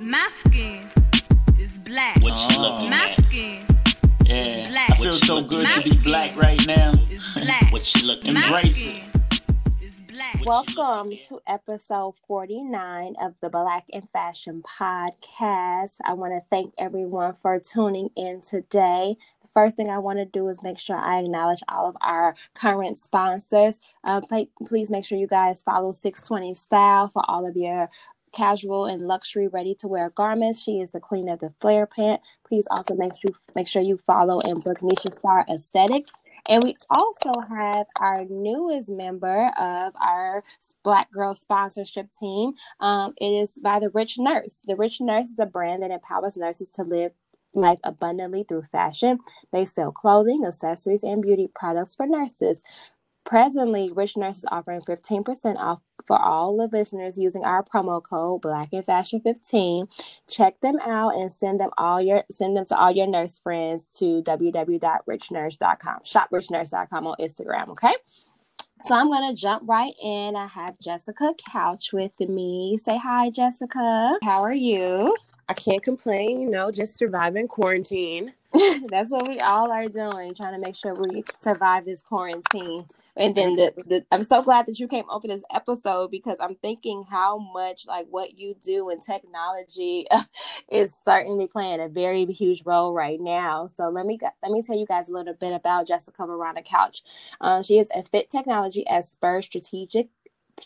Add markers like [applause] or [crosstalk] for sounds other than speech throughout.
My skin is black. What you looking My at? skin Yeah, black. I feel What so good to be black right now. [laughs] black. what you looking My Embrace skin it. is black. What you Welcome to episode 49 of the Black and Fashion podcast. I want to thank everyone for tuning in today. The first thing I want to do is make sure I acknowledge all of our current sponsors. Uh, pla- please make sure you guys follow 620 Style for all of your casual and luxury ready to wear garments. She is the queen of the flare pant. Please also make sure make sure you follow and book Nisha Star Aesthetics. And we also have our newest member of our Black Girl sponsorship team. Um, it is by the Rich Nurse. The Rich Nurse is a brand that empowers nurses to live life abundantly through fashion. They sell clothing, accessories, and beauty products for nurses. Presently, Rich Nurse is offering 15% off for all the listeners using our promo code Black and Fashion 15. Check them out and send them all your send them to all your nurse friends to www.richnurse.com. Shoprichnurse.com on Instagram, okay? So I'm gonna jump right in. I have Jessica Couch with me. Say hi, Jessica. How are you? I can't complain, you know, just surviving quarantine. [laughs] That's what we all are doing, trying to make sure we survive this quarantine. And then the, the I'm so glad that you came over this episode because I'm thinking how much like what you do in technology [laughs] is certainly playing a very huge role right now. So let me let me tell you guys a little bit about Jessica Verona Couch. Uh, she is a fit technology expert, strategic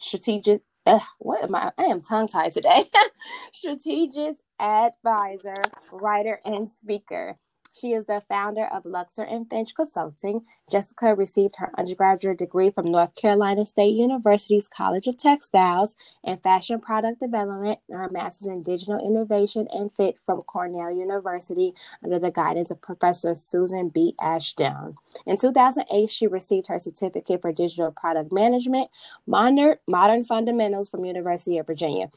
strategic. Ugh, what am I? I am tongue tied today. [laughs] strategic advisor, writer, and speaker. She is the founder of Luxor and Finch Consulting. Jessica received her undergraduate degree from North Carolina State University's College of Textiles and Fashion Product Development, and her master's in Digital Innovation and Fit from Cornell University under the guidance of Professor Susan P. Ashdown. In 2008, she received her certificate for Digital Product Management, Modern, Modern Fundamentals from University of Virginia.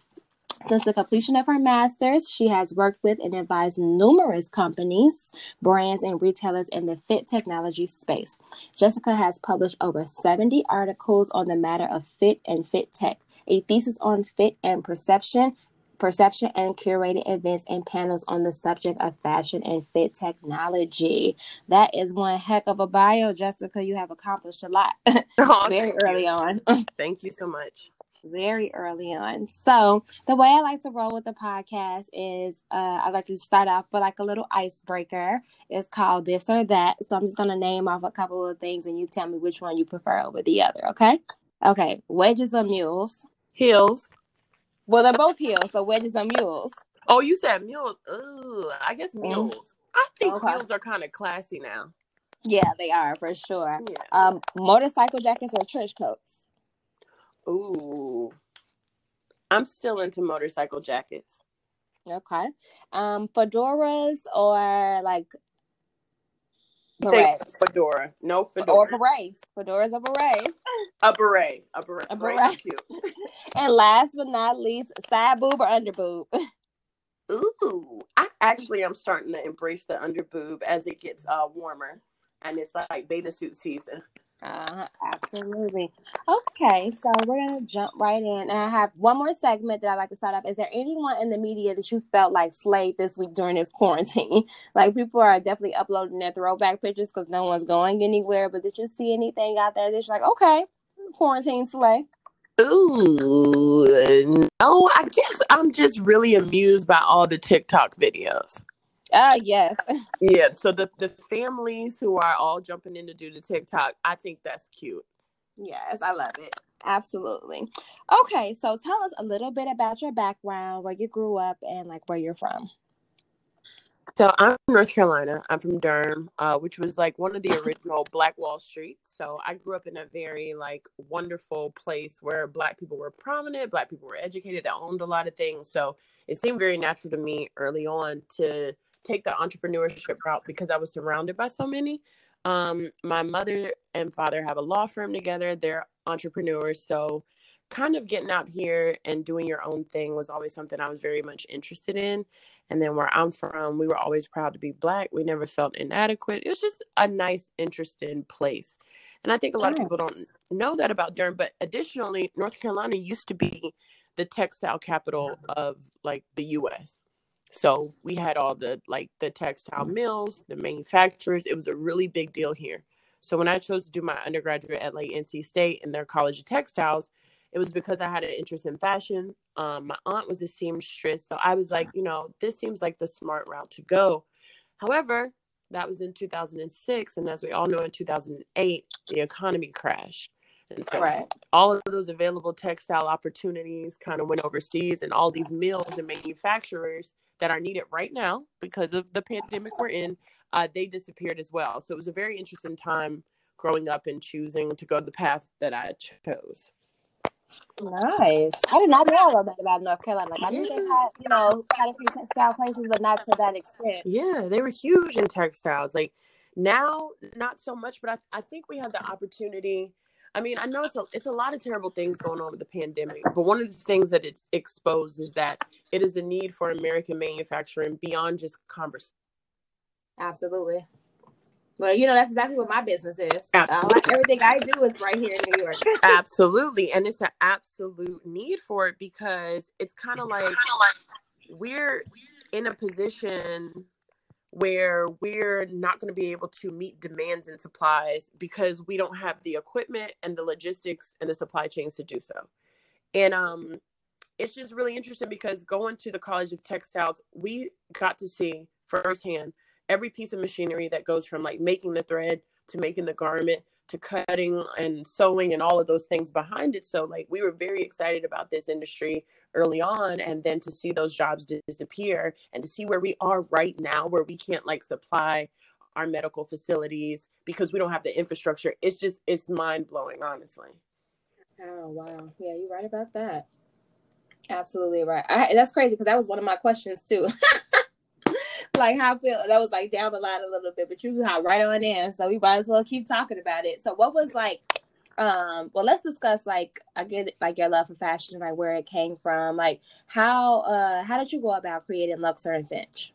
Since the completion of her master's, she has worked with and advised numerous companies, brands, and retailers in the fit technology space. Jessica has published over 70 articles on the matter of fit and fit tech, a thesis on fit and perception, perception and curated events and panels on the subject of fashion and fit technology. That is one heck of a bio, Jessica. You have accomplished a lot [laughs] Oh, [laughs] very early on. Thank you so much. Very early on. So the way I like to roll with the podcast is uh, I like to start off with like a little icebreaker. It's called this or that. So I'm just gonna name off a couple of things and you tell me which one you prefer over the other, okay? Okay. Wedges or mules? Heels. Well, they're both heels, so wedges or mules. Oh, you said mules. Ooh, I guess mules. I think Okay. mules are kind of classy now. Yeah, they are for sure. Yeah. Um, motorcycle jackets or trench coats? Ooh. I'm still into motorcycle jackets. Okay. Um, fedoras or like berets? fedora. No fedora. Or berets. Fedoras or berets. A beret. A beret. A Berets are beret. cute. [laughs] And last but not least, side boob or under boob. [laughs] Ooh. I actually am starting to embrace the under boob as it gets uh warmer. And it's like beta suit season. Uh, absolutely. Okay, so we're gonna jump right in. And I have one more segment that I like to start off. Is there anyone in the media that you felt like slayed this week during this quarantine? [laughs] like people are definitely uploading their throwback pictures because no one's going anywhere. But did you see anything out there that's like, okay, quarantine slay? Ooh, no, I guess I'm just really amused by all the TikTok videos. Oh yes. [laughs] Yeah, so the the families who are all jumping in to do the TikTok, I think that's cute. Yes, I love it. Absolutely. Okay, so tell us a little bit about your background, where you grew up, and like where you're from. So I'm from North Carolina. I'm from Durham, uh, which was like one of the original Black Wall Streets. So I grew up in a very like wonderful place where Black people were prominent, Black people were educated, that owned a lot of things. So it seemed very natural to me early on to take the entrepreneurship route because I was surrounded by so many. Um, my mother and father have a law firm together. They're entrepreneurs, so kind of getting out here and doing your own thing was always something I was very much interested in. And then where I'm from, we were always proud to be black. We never felt inadequate. It was just a nice, interesting place. And I think a lot of people don't know that about Durham. But additionally, North Carolina used to be the textile capital of like the US. So we had all the like the textile mills, the manufacturers. It was a really big deal here. So when I chose to do my undergraduate at like NC State in their College of Textiles, it was because I had an interest in fashion. Um, my aunt was a seamstress, so I was like, you know, this seems like the smart route to go. However, that was in 2006, and as we all know, in 2008, the economy crashed. And so Right. all of those available textile opportunities kind of went overseas, and all these mills and manufacturers that are needed right now because of the pandemic we're in, uh, they disappeared as well. So it was a very interesting time growing up and choosing to go the path that I chose. Nice. I did not know all that about North Carolina. Like I knew they had, you know, quite a few textile places, but not to that extent. Yeah, they were huge in textiles. Like now, not so much, but I, I think we have the opportunity. I mean, I know it's a, it's a lot of terrible things going on with the pandemic, but one of the things that it's exposed is that it is a need for American manufacturing beyond just conversation. Absolutely. Well, you know, that's exactly what my business is. Uh, everything I do is right here in New York. Absolutely. And it's an absolute need for it because it's kind of like we're in a position where we're not going to be able to meet demands and supplies because we don't have the equipment and the logistics and the supply chains to do so. And um it's just really interesting because going to the College of Textiles, we got to see firsthand every piece of machinery that goes from like making the thread to making the garment to cutting and sewing and all of those things behind it. So like we were very excited about this industry early on and then to see those jobs disappear and to see where we are right now where we can't like supply our medical facilities because we don't have the infrastructure. It's just it's mind blowing, honestly. Oh wow. Yeah, you're right about that. Absolutely right. I, that's crazy because that was one of my questions too. [laughs] like how I feel that was like down the line a little bit, but you got right on in. So we might as well keep talking about it. So what was like um well let's discuss like I get it, like your love for fashion, like where it came from. Like how uh how did you go about creating Luxor and Finch?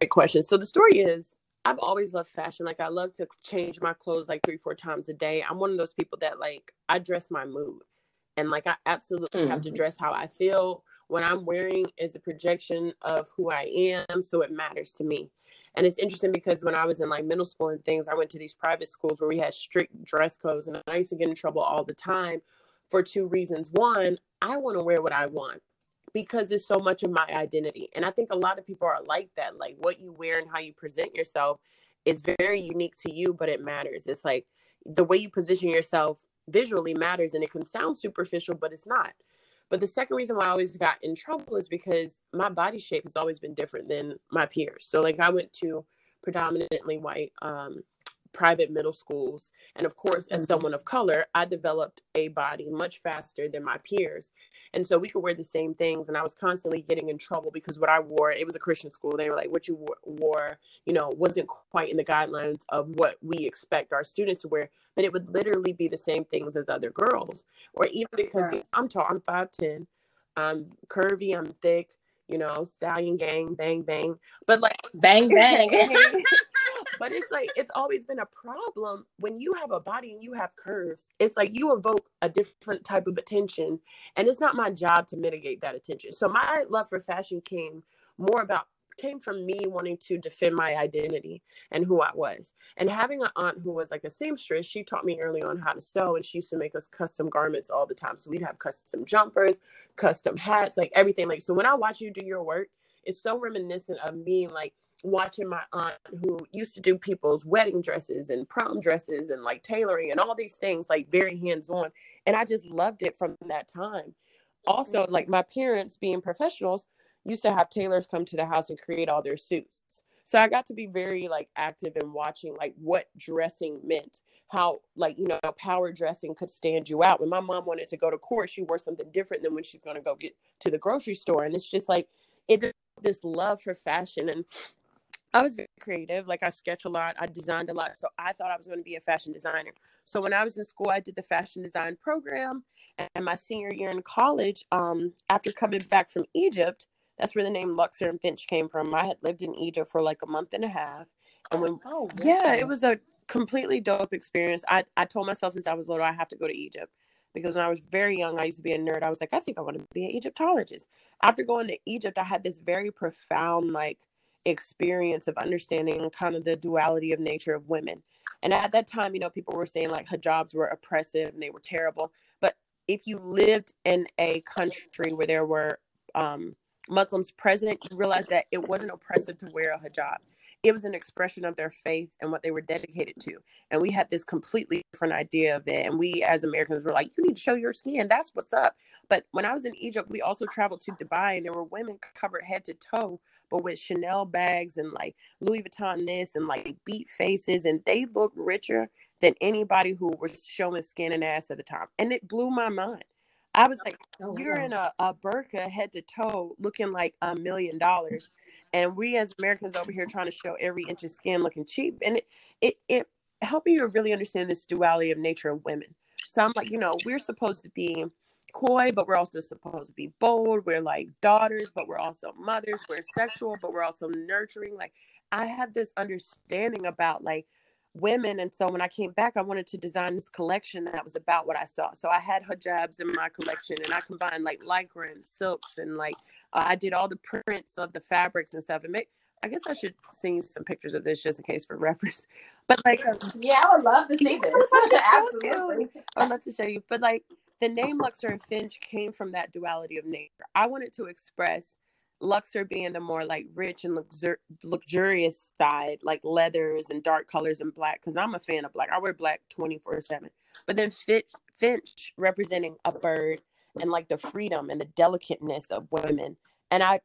Great question. So the story is I've always loved fashion. Like I love to change my clothes like three, four times a day. I'm one of those people that like I dress my mood. And like I absolutely have to dress how I feel. What I'm wearing is a projection of who I am, so it matters to me. And it's interesting because when I was in like middle school and things, I went to these private schools where we had strict dress codes, and I used to get in trouble all the time for two reasons. One, I want to wear what I want because it's so much of my identity. And I think a lot of people are like that. Like what you wear and how you present yourself is very unique to you, but it matters. It's like the way you position yourself visually matters and it can sound superficial, but it's not. But the second reason why I always got in trouble is because my body shape has always been different than my peers. So like I went to predominantly white um, private middle schools. And of course, as mm-hmm. someone of color, I developed a body much faster than my peers. And so we could wear the same things. And I was constantly getting in trouble because what I wore, it was a Christian school. They were like, what you wore, you know, wasn't quite in the guidelines of what we expect our students to wear. But it would literally be the same things as other girls. Or even because. I'm tall, I'm 5'10, I'm curvy, I'm thick, you know, stallion gang, bang, bang. But like, Bang [laughs] bang. [laughs] [laughs] but it's like it's always been a problem when you have a body and you have curves it's like you evoke a different type of attention and it's not my job to mitigate that attention so my love for fashion came more about came from me wanting to defend my identity and who I was. And having an aunt who was like a seamstress, she taught me early on how to sew and she used to make us custom garments all the time. So we'd have custom jumpers, custom hats, like everything. Like so when I watch you do your work, it's so reminiscent of me like watching my aunt who used to do people's wedding dresses and prom dresses and like tailoring and all these things like very hands-on and i just loved it from that time. Also mm-hmm. like my parents being professionals used to have tailors come to the house and create all their suits. So i got to be very like active in watching like what dressing meant how like you know power dressing could stand you out. When my mom wanted to go to court she wore something different than when she's going to go get to the grocery store and it's just like it this love for fashion and I was very creative. Like I sketch a lot, I designed a lot. So I thought I was going to be a fashion designer. So when I was in school, I did the fashion design program. And my senior year in college, um, after coming back from Egypt, that's where the name Luxor and Finch came from. I had lived in Egypt for like a month and a half. And when Oh, yeah, it was a completely dope experience. I, I told myself since I was little, I have to go to Egypt because when I was very young, I used to be a nerd. I was like, I think I want to be an Egyptologist. After going to Egypt, I had this very profound like experience of understanding kind of the duality of nature of women. And at that time, you know, people were saying like hijabs were oppressive and they were terrible. But if you lived in a country where there were um, Muslims present, you realize that it wasn't oppressive to wear a hijab it was an expression of their faith and what they were dedicated to. And we had this completely different idea of it. And we as Americans were like, you need to show your skin. That's what's up. But when I was in Egypt, we also traveled to Dubai and there were women covered head to toe, but with Chanel bags and like Louis Vuitton this and like beat faces. And they looked richer than anybody who was showing skin and ass at the time. And it blew my mind. I was like, oh, you're wow. in a, a burqa head to toe looking like a million dollars and we as Americans over here trying to show every inch of skin looking cheap, and it it it helped me to really understand this duality of nature of women. So I'm like, you know, we're supposed to be coy, but we're also supposed to be bold. We're like daughters, but we're also mothers. We're sexual, but we're also nurturing. Like I have this understanding about like women. And so when I came back, I wanted to design this collection that was about what I saw. So I had hijabs in my collection and I combined like lycra and silks and like uh, I did all the prints of the fabrics and stuff. And make, I guess I should send you some pictures of this just in case for [laughs] reference. But like, um, yeah, I would love to [laughs] see this. [laughs] Absolutely, I'd love to show you. But like, the name Luxor and Finch came from that duality of nature. I wanted to express Luxor being the more like rich and luxur- luxurious side, like leathers and dark colors and black, because I'm a fan of black. I wear black 24 7. But then Finch representing a bird and like the freedom and the delicateness of women. And I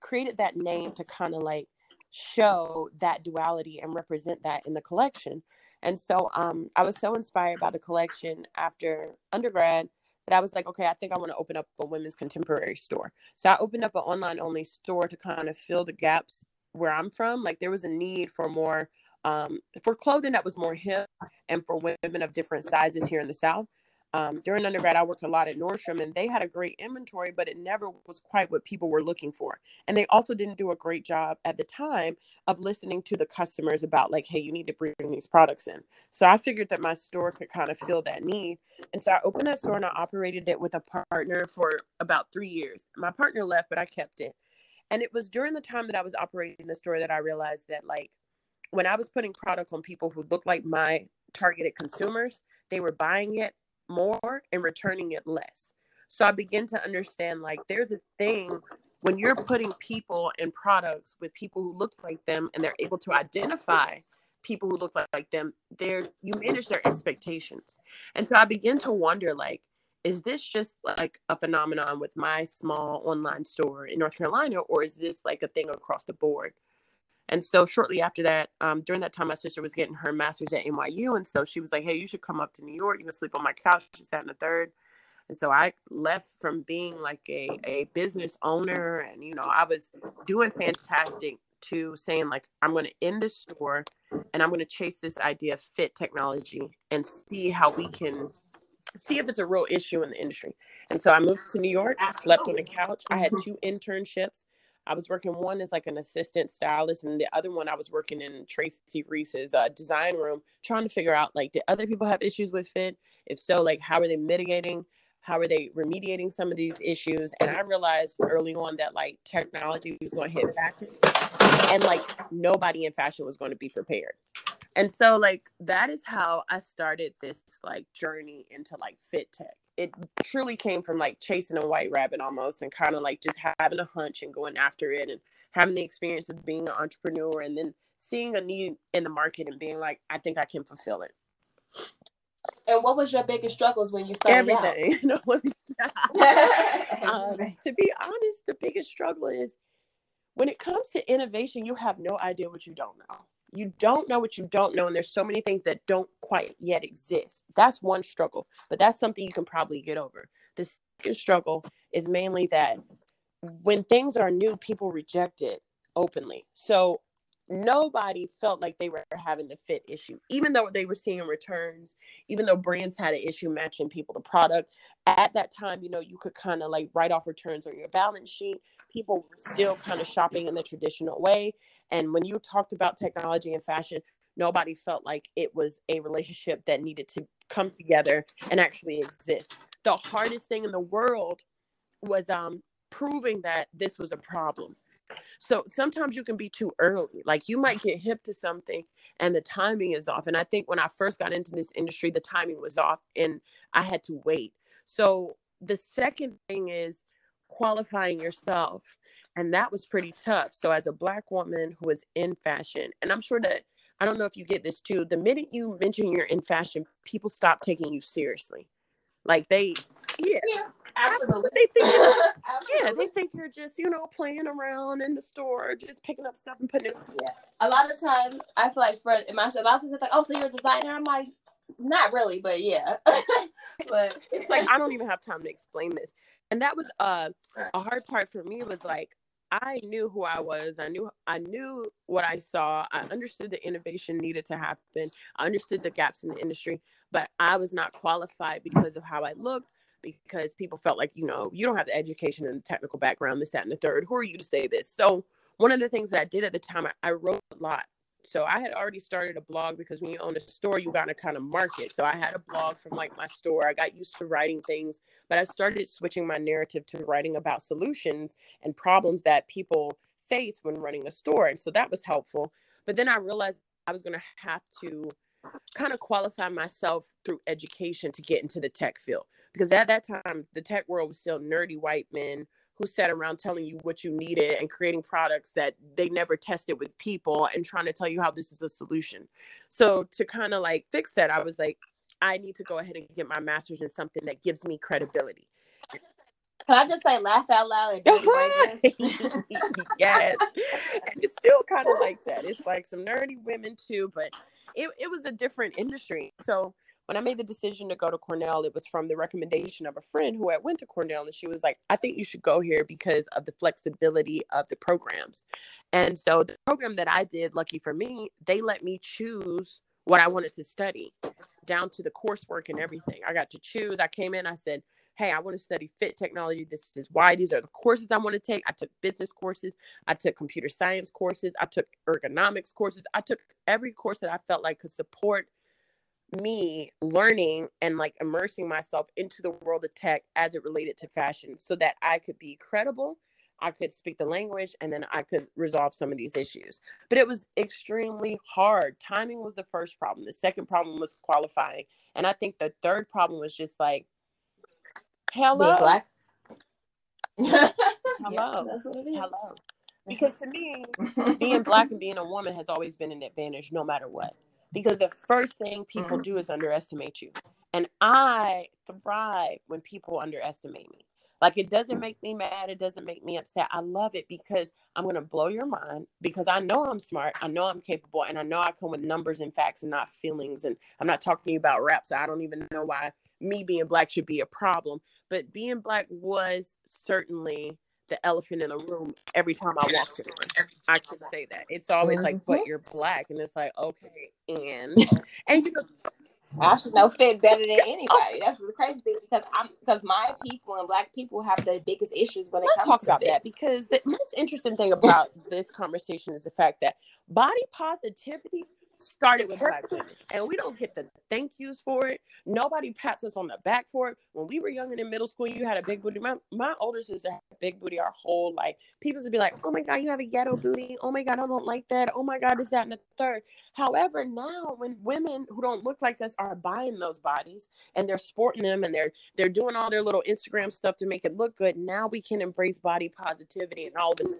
created that name to kind of like show that duality and represent that in the collection. And so um, I was so inspired by the collection after undergrad that I was like, okay, I think I want to open up a women's contemporary store. So I opened up an online only store to kind of fill the gaps where I'm from. Like there was a need for more um, for clothing that was more hip and for women of different sizes here in the South um, during undergrad, I worked a lot at Nordstrom and they had a great inventory, but it never was quite what people were looking for. And they also didn't do a great job at the time of listening to the customers about, like, hey, you need to bring these products in. So I figured that my store could kind of fill that need. And so I opened that store and I operated it with a partner for about three years. My partner left, but I kept it. And it was during the time that I was operating the store that I realized that, like, when I was putting product on people who looked like my targeted consumers, they were buying it more and returning it less. So I begin to understand like there's a thing when you're putting people and products with people who look like them and they're able to identify people who look like, like them, there you manage their expectations. And so I begin to wonder like, is this just like a phenomenon with my small online store in North Carolina, or is this like a thing across the board? And so shortly after that, um, during that time, my sister was getting her master's at NYU. And so she was like, hey, you should come up to New York. You can sleep on my couch. She sat in the third. And so I left from being like a, a business owner and, you know, I was doing fantastic to saying like, I'm going to end this store and I'm going to chase this idea of fit technology and see how we can see if it's a real issue in the industry. And so I moved to New York, slept on the couch. I had two internships I was working one as like an assistant stylist, and the other one I was working in Tracy Reese's uh, design room, trying to figure out like, did other people have issues with fit? If so, like, how are they mitigating? How are they remediating some of these issues? And I realized early on that like technology was going to hit back, and like nobody in fashion was going to be prepared. And so like that is how I started this like journey into like fit tech it truly came from like chasing a white rabbit almost and kind of like just having a hunch and going after it and having the experience of being an entrepreneur and then seeing a need in the market and being like i think i can fulfill it. And what was your biggest struggles when you started everything. [laughs] Out? [laughs] [laughs] um, to be honest the biggest struggle is when it comes to innovation you have no idea what you don't know you don't know what you don't know and there's so many things that don't quite yet exist. That's one struggle but that's something you can probably get over. The second struggle is mainly that when things are new people reject it openly. So nobody felt like they were having the fit issue even though they were seeing returns even though brands had an issue matching people to product. At that time you know you could kind of like write off returns on your balance sheet. People were still kind of shopping in the traditional way and when you talked about technology and fashion, nobody felt like it was a relationship that needed to come together and actually exist. The hardest thing in the world was um proving that this was a problem. So sometimes you can be too early. Like you might get hip to something and the timing is off. And I think when I first got into this industry, the timing was off and I had to wait. So the second thing is qualifying yourself. And that was pretty tough. So as a black woman who is in fashion, and I'm sure that I don't know if you get this too, the minute you mention you're in fashion, people stop taking you seriously. Like they yeah, Yeah, absolutely. They think [laughs] yeah, they think you're just, you know, playing around in the store, just picking up stuff and putting it Yeah. A lot of times, I feel like for in my show, a lot of times it's like, oh, so you're a designer? I'm like, not really, but yeah. [laughs] but it's like I don't even have time to explain this. And that was uh, a hard part for me was like I knew who I was. I knew I knew what I saw. I understood the innovation needed to happen. I understood the gaps in the industry, but I was not qualified because of how I looked because people felt like, you know, you don't have the education and the technical background, this, that, and the third. Who are you to say this? So one of the things that I did at the time, I, I wrote a lot so I had already started a blog because when you own a store, you got to kind of market. So I had a blog from like my store. I got used to writing things, but I started switching my narrative to writing about solutions and problems that people face when running a store. And so that was helpful. But then I realized I was to have to kind of qualify myself through education to get into the tech field because at that time the tech world was still nerdy white men who sat around telling you what you needed and creating products that they never tested with people and trying to tell you how this is a solution. So to kind of like fix that, I was like, I need to go ahead and get my master's in something that gives me credibility. can I just say, laugh out loud at Dirty [laughs] White [laughs] Men? yes. And it's still kind of like that. It's like some nerdy women too, but it, it was a different industry. So when I made the decision to go to Cornell, it was from the recommendation of a friend who had went to Cornell, and she was like, "I think you should go here because of the flexibility of the programs." And so the program that I did, lucky for me, they let me choose what I wanted to study, down to the coursework and everything. I got to choose. I came in, I said, "Hey, I want to study fit technology. This is why. These are the courses I want to take." I took business courses. I took computer science courses. I took ergonomics courses. I took every course that I felt like could support me learning and like immersing myself into the world of tech as it related to fashion so that I could be credible, I could speak the language, and then I could resolve some of these issues. But it was extremely hard. Timing was the first problem. The second problem was qualifying. And I think the third problem was just like, hello. Being black. [laughs] Hello. Yeah, that's what it is. Hello. [laughs] Because to me, [laughs] being black and being a woman has always been an advantage no matter what because the first thing people Mhm. do is underestimate you. And i thrive when people underestimate me. Like it doesn't make me mad. It doesn't make me upset. I love it because i'm going to blow your mind because i know i'm smart. I know i'm capable and i know i come with numbers and facts and not feelings. And i'm not talking to you about rap so i don't even know why me being black should be a problem. But being black was certainly the elephant in the room every time I walked in. I can say that. It's always like, but mm-hmm. you're black. And it's like, okay. And oh. [laughs] and you know, I should know fit better than [laughs] oh. anybody. That's the crazy thing because I'm because my people and black people have the biggest issues when it let's comes talk to about fit. that because the most interesting thing about this conversation is the fact that body positivity started with black women and we don't get the thank yous for it. Nobody pats us on the back for it. When we were young and in middle school you had a big booty. My, my older sister had a big booty our whole life. People would be like oh my god you have a ghetto booty. Oh my god i don't like that. Oh my god is that and the third. However now when women who don't look like us are buying those bodies and they're sporting them and they're they're doing all their little instagram stuff to make it look good now we can embrace body positivity and all this.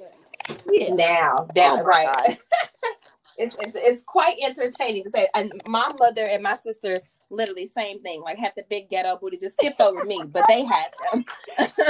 yeah Now, that Oh right. [laughs] It's, it's it's quite entertaining to say. And my mother and my sister literally same thing. Like had the big ghetto booties. It skipped over me, but they had them.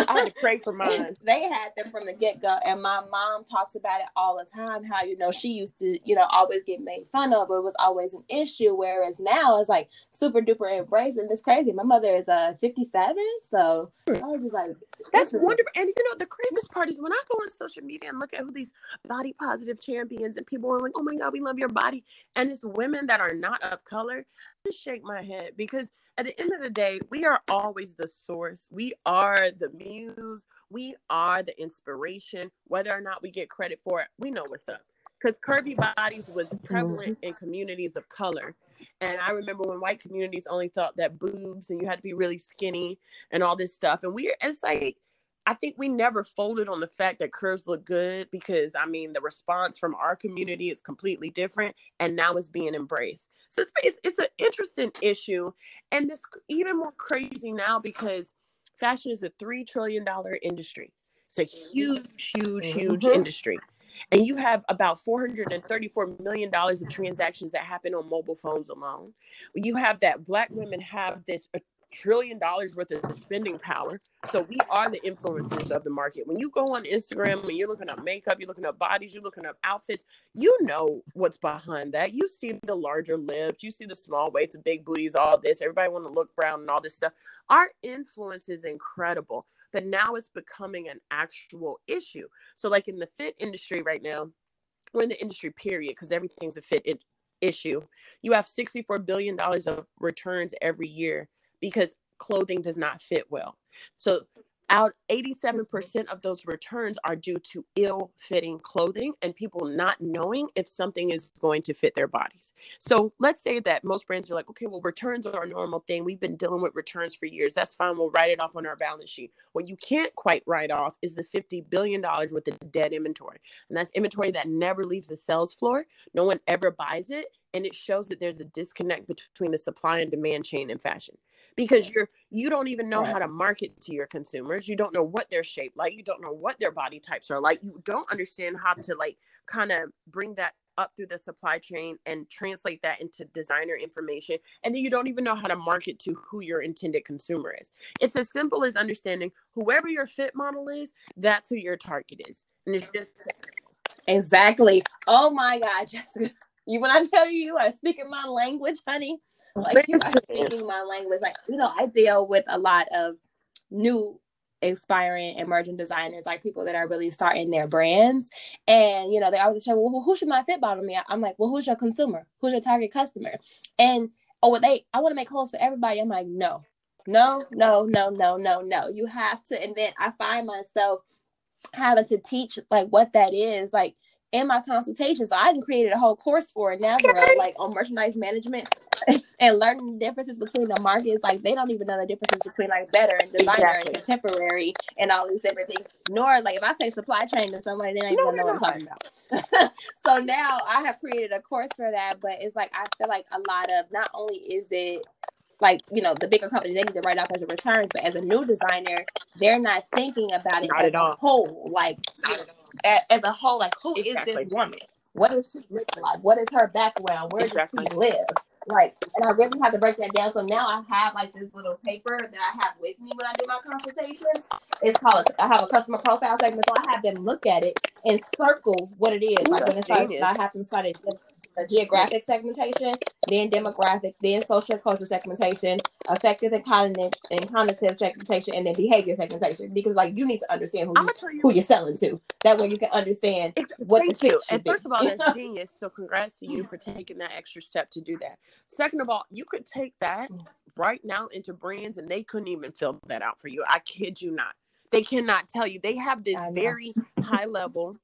I had to [laughs] pray for mine. they had them from the get go, and my mom talks about it all the time. How you know she used to, you know, always get made fun of, but it was always an issue. Whereas now it's like super duper embraced, and it's crazy. My mother is uh fifty seven, so I was just like, That's wonderful. And you know, the craziest part is when I go on social media and look at who these body positive champions and people are like, oh my God, we love your body. And it's women that are not of color. I just shake my head because at the end of the day, we are always the source. We are the muse. We are the inspiration. Whether or not we get credit for it, we know what's up. Because curvy bodies was prevalent in communities of color. And I remember when white communities only thought that boobs and you had to be really skinny and all this stuff. And we're it's like I think we never folded on the fact that curves look good because I mean the response from our community is completely different and now it's being embraced. So it's it's, it's an interesting issue and it's even more crazy now because fashion is a 3 trillion dollar industry. It's a huge huge huge Mhm. industry. And you have about 434 million dollars of transactions that happen on mobile phones alone. You have that black women have this trillion dollars worth of spending power. So we are the influencers of the market. When you go on Instagram and you're looking up makeup, you're looking up bodies, you're looking up outfits, you know what's behind that. You see the larger lips, you see the small waists, the big booties, all this. Everybody want to look brown and all this stuff. Our influence is incredible, but now it's becoming an actual issue. So, like in the fit industry right now, we're in the industry period because everything's a fit issue. You have $64 billion of returns every year because clothing does not fit well. So out 87% of those returns are due to ill-fitting clothing and people not knowing if something is going to fit their bodies. So let's say that most brands are like, okay, well, returns are a normal thing. We've been dealing with returns for years. That's fine. We'll write it off on our balance sheet. What you can't quite write off is the $50 billion worth of dead inventory. And that's inventory that never leaves the sales floor. No one ever buys it. And it shows that there's a disconnect between the supply and demand chain in fashion because you're you don't even know how to market to your consumers. You don't know what their shape like. You don't know what their body types are like. You don't understand how to like kind of bring that up through the supply chain and translate that into designer information and then you don't even know how to market to who your intended consumer is. It's as simple as understanding whoever your fit model is that's who your target is and it's just Exactly. Oh my God, [laughs] Jessica. You when I tell you you are speaking my language, honey. Like you are speaking my language. Like, you know, I deal with a lot of new aspiring emerging designers, like people that are really starting their brands. And you know, they always say, Well, who should my fit bottom me? I'm like, Well, who's your consumer? Who's your target customer? And oh, well, they I want to make clothes for everybody. I'm like, no, no, no, no, no, no, no. You have to, and then I find myself having to teach like what that is, like in my consultation. So I even created a whole course for it now, girl, like on merchandise management [laughs] and learning the differences between the markets. Like they don't even know the differences between like better and designer Exactly. and contemporary and all these different things. Nor like if I say supply chain to somebody, they ain't No, gonna know what I'm talking about. [laughs] so now I have created a course for that, but it's like I feel like a lot of not only is it like you know the bigger companies they need to write off as a returns, but as a new designer, they're not thinking about it Not as at a all. whole. Like as a whole, like who is Exactly. this woman? What does she look like? What is her background? Where Exactly. does she live? Like, and I really have to break that down. So now I have like this little paper that I have with me when I do my consultations. It's called I have a customer profile segment, so I have them look at it and circle what it is. Ooh, like when that's it starts, genius. I have them start at the geographic segmentation, then demographic, then social cultural segmentation, affective and cognitive and cognitive segmentation, and then behavior segmentation. Because like you need to understand who you, who you're selling to. That way you can understand what the Thank fit you. should And be. first of all, that's [laughs] genius. So congrats to you for taking that extra step to do that. Second of all, you could take that right now into brands and they couldn't even fill that out for you. I kid you not. They cannot tell you. They have this very high level,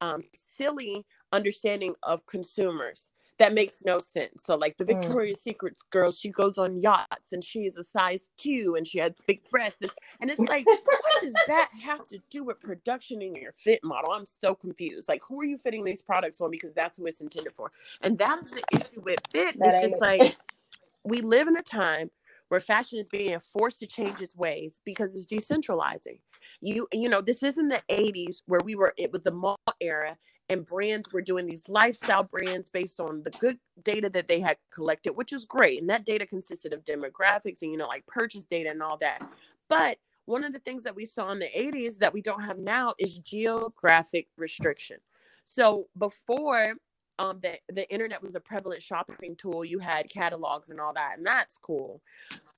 um, silly understanding of consumers that makes no sense. So, like the Mm. Victoria's Secret girl, she goes on yachts and she is a size Q and she has big breasts. And, and it's like, [laughs] what does that have to do with production in your fit model? I'm so confused. Like, who are you fitting these products on? Because that's who it's intended for. And that's the issue with fit. That It's just it. like [laughs] we live in a time where fashion is being forced to change its ways because it's decentralizing. You you know, this isn't the 80s where we were it was the mall era and brands were doing these lifestyle brands based on the good data that they had collected, which is great. And that data consisted of demographics and you know like purchase data and all that. But one of the things that we saw in the 80s that we don't have now is geographic restriction. So before um the, the internet was a prevalent shopping tool, you had catalogs and all that, and that's cool.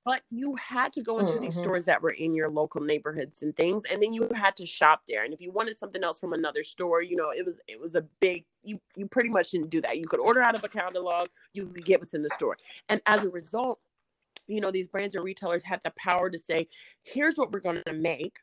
But you had to go into these Mhm. stores that were in your local neighborhoods and things, and then you had to shop there. And if you wanted something else from another store, you know, it was it was a big you you pretty much didn't do that. You could order out of a catalog, you could get what's in the store. And as a result, you know, these brands and retailers had the power to say, here's what we're going to make,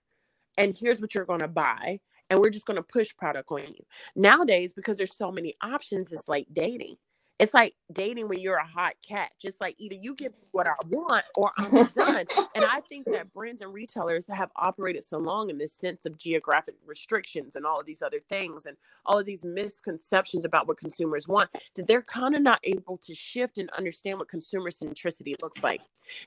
and here's what you're going to buy, and we're just going to push product on you. Nowadays, because there's so many options, it's like dating. It's like dating when you're a hot cat. Just like either you give me what I want or I'm done. [laughs] and I think that brands and retailers have operated so long in this sense of geographic restrictions and all of these other things and all of these misconceptions about what consumers want that they're kind of not able to shift and understand what consumer centricity looks like.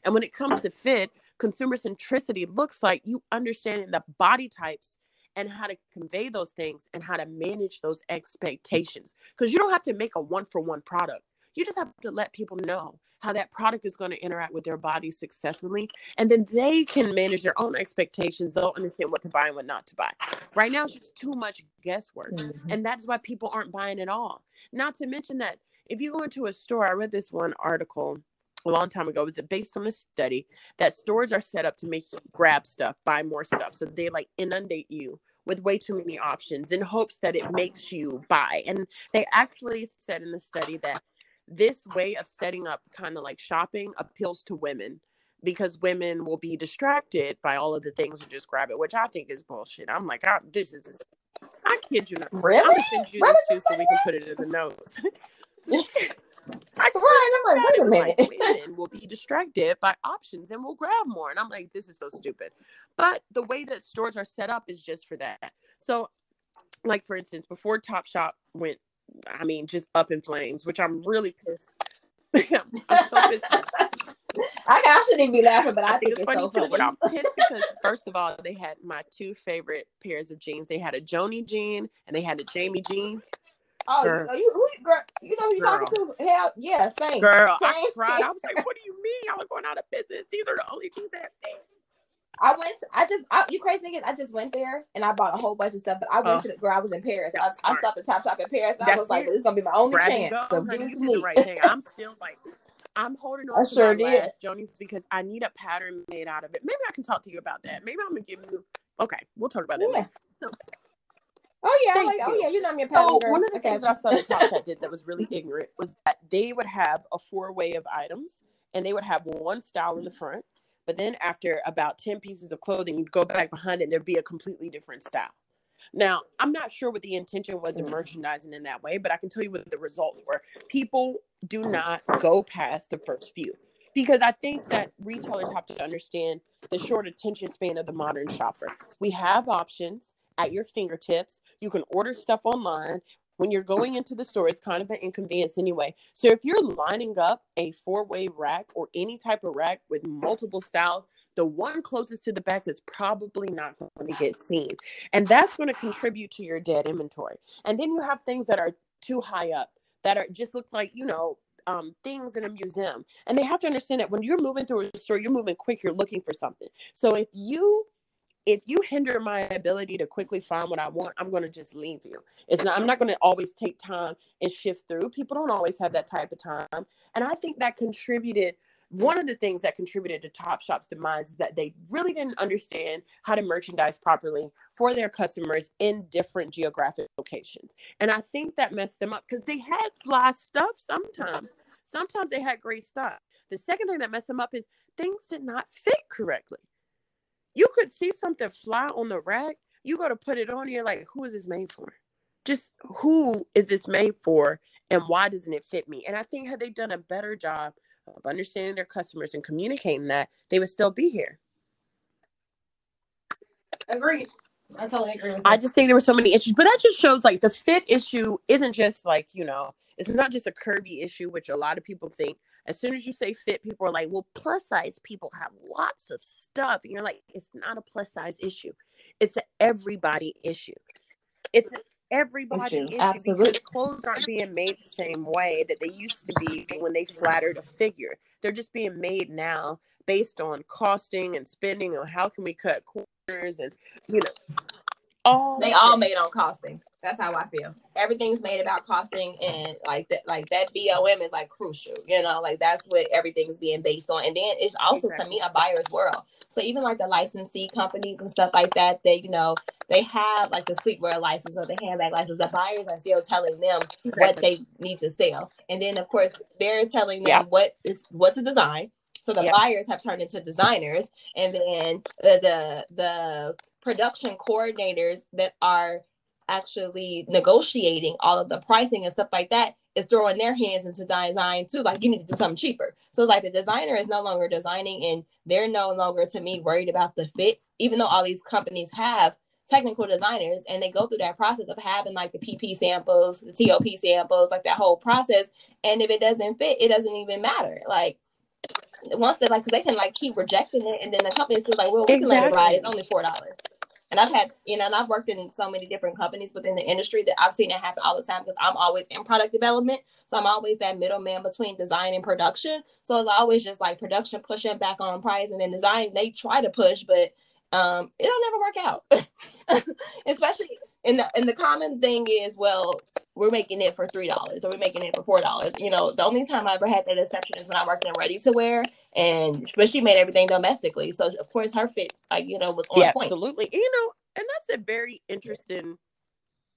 And when it comes to fit, consumer centricity looks like you understanding the body types and how to convey those things and how to manage those expectations. Because you don't have to make a one for one product. You just have to let people know how that product is going to interact with their body successfully. And then they can manage their own expectations. They'll understand what to buy and what not to buy. Right now, it's just too much guesswork. Mm-hmm. And that's why people aren't buying at all. Not to mention that if you go into a store, I read this one article a long time ago. It Was it based on a study that stores are set up to make you grab stuff, buy more stuff. So they like inundate you with way too many options in hopes that it makes you buy. And they actually said in the study that this way of setting up kind of like shopping appeals to women because women will be distracted by all of the things and just grab it, which I think is bullshit. I'm like, oh, this is, I kid you not. Really? I'm gonna send you this too so we can put it in the notes. [laughs] I, right. I'm like, wait a minute. Like women will be distracted by options and will grab more. And I'm like, this is so stupid. But the way that stores are set up is just for that. So, like for instance, before Top Shop went, I mean, just up in flames, which I'm really pissed. [laughs] I'm so pissed. [laughs] I, I shouldn't even be laughing, but I, I think, think, it's, funny so too. Funny. But I'm [laughs] pissed because first of all, they had my two favorite pairs of jeans. They had a Joni jean and they had a Jamie jean. Oh, girl. you, who, girl, you know who you talking to? Hell, yeah, same. Girl, same. I cried. I was like, "What do you mean? I was going out of business. These are the only jeans that fit." I went. To, I just. I, you crazy niggas. I just went there and I bought a whole bunch of stuff. But I went uh, to the girl. I was in Paris. I, I, stopped at Top Shop in Paris. I was like, "This is gonna be my only Grab chance." So give it to me. Right thing. I'm still like. I'm holding on I to sure my did. last Joni's because I need a pattern made out of it. Maybe I can talk to you about that. Maybe I'm gonna give you. Okay, we'll talk about that. Yeah. Oh yeah, like, oh yeah, you know me a so One of the things I saw the Top Shop did that was really ignorant was that they would have a four way of items, and they would have one style in the front, but then after about ten pieces of clothing, you'd go back behind it, and there'd be a completely different style. Now, I'm not sure what the intention was in merchandising in that way, but I can tell you what the results were. People do not go past the first few because I think that retailers have to understand the short attention span of the modern shopper. We have options at your fingertips. You can order stuff online. When you're going into the store, it's kind of an inconvenience anyway. So if you're lining up a four-way rack or any type of rack with multiple styles, the one closest to the back is probably not going to get seen. And that's going to contribute to your dead inventory. And then you have things that are too high up that are just look like, you know, um, things in a museum. And they have to understand that when you're moving through a store, you're moving quick, you're looking for something. So if you if you hinder my ability to quickly find what I want, I'm going to just leave you. It's not, I'm not going to always take time and shift through. People don't always have that type of time. And I think that contributed, one of the things that contributed to Top Shop's demise is that they really didn't understand how to merchandise properly for their customers in different geographic locations. And I think that messed them up because they had fly stuff sometimes. Sometimes they had great stuff. The second thing that messed them up is things did not fit correctly you could see something fly on the rack. You got to put it on. You're like, who is this made for? Just who is this made for, and why doesn't it fit me? And I think had they done a better job of understanding their customers and communicating that, they would still be here. Agreed. I totally agree with you. I just think there were so many issues, but that just shows like the fit issue isn't just like you know, it's not just a curvy issue, which a lot of people think as soon as you say fit, people are like, well, plus size people have lots of stuff. And you're like, it's not a plus size issue. It's an everybody issue. It's an everybody issue, issue Absolutely. because clothes aren't being made the same way that they used to be when they flattered a figure. They're just being made now based on costing and spending on how can we cut corners and you know all they all made on costing. That's how I feel. Everything's made about costing and like that like that BOM is like crucial, you know, like that's what everything's being based on. And then it's also exactly. to me a buyer's world. So even like the licensee companies and stuff like that, they you know, they have like the sleepwear license or the handbag license. The buyers are still telling them exactly. what they need to sell. And then of course they're telling them yeah. what is what to design. So the buyers have turned into designers, and then the, the the production coordinators that are actually negotiating all of the pricing and stuff like that is throwing their hands into design too. Like you need to do something cheaper. So it's like the designer is no longer designing and they're no longer to me worried about the fit, even though all these companies have technical designers and they go through that process of having like the PP samples, the TOP samples, like that whole process. And if it doesn't fit, it doesn't even matter. Like once they like, cause they can like keep rejecting it, and then the company's still like, well, we can let it ride. It's only four dollars. And I've had, you know, and I've worked in so many different companies within the industry that I've seen it happen all the time because I'm always in product development. So I'm always that middleman between design and production. So it's always just like production pushing back on price and then design, they try to push, but um, it'll never work out. [laughs] Especially and the and the common thing is, well, we're making it for three dollars or we're making it for four dollars. You know, the only time I ever had that exception is when I worked in ready to wear, and but she made everything domestically, so of course her fit, like you know, was on yeah, point. absolutely. You know, and that's a very interesting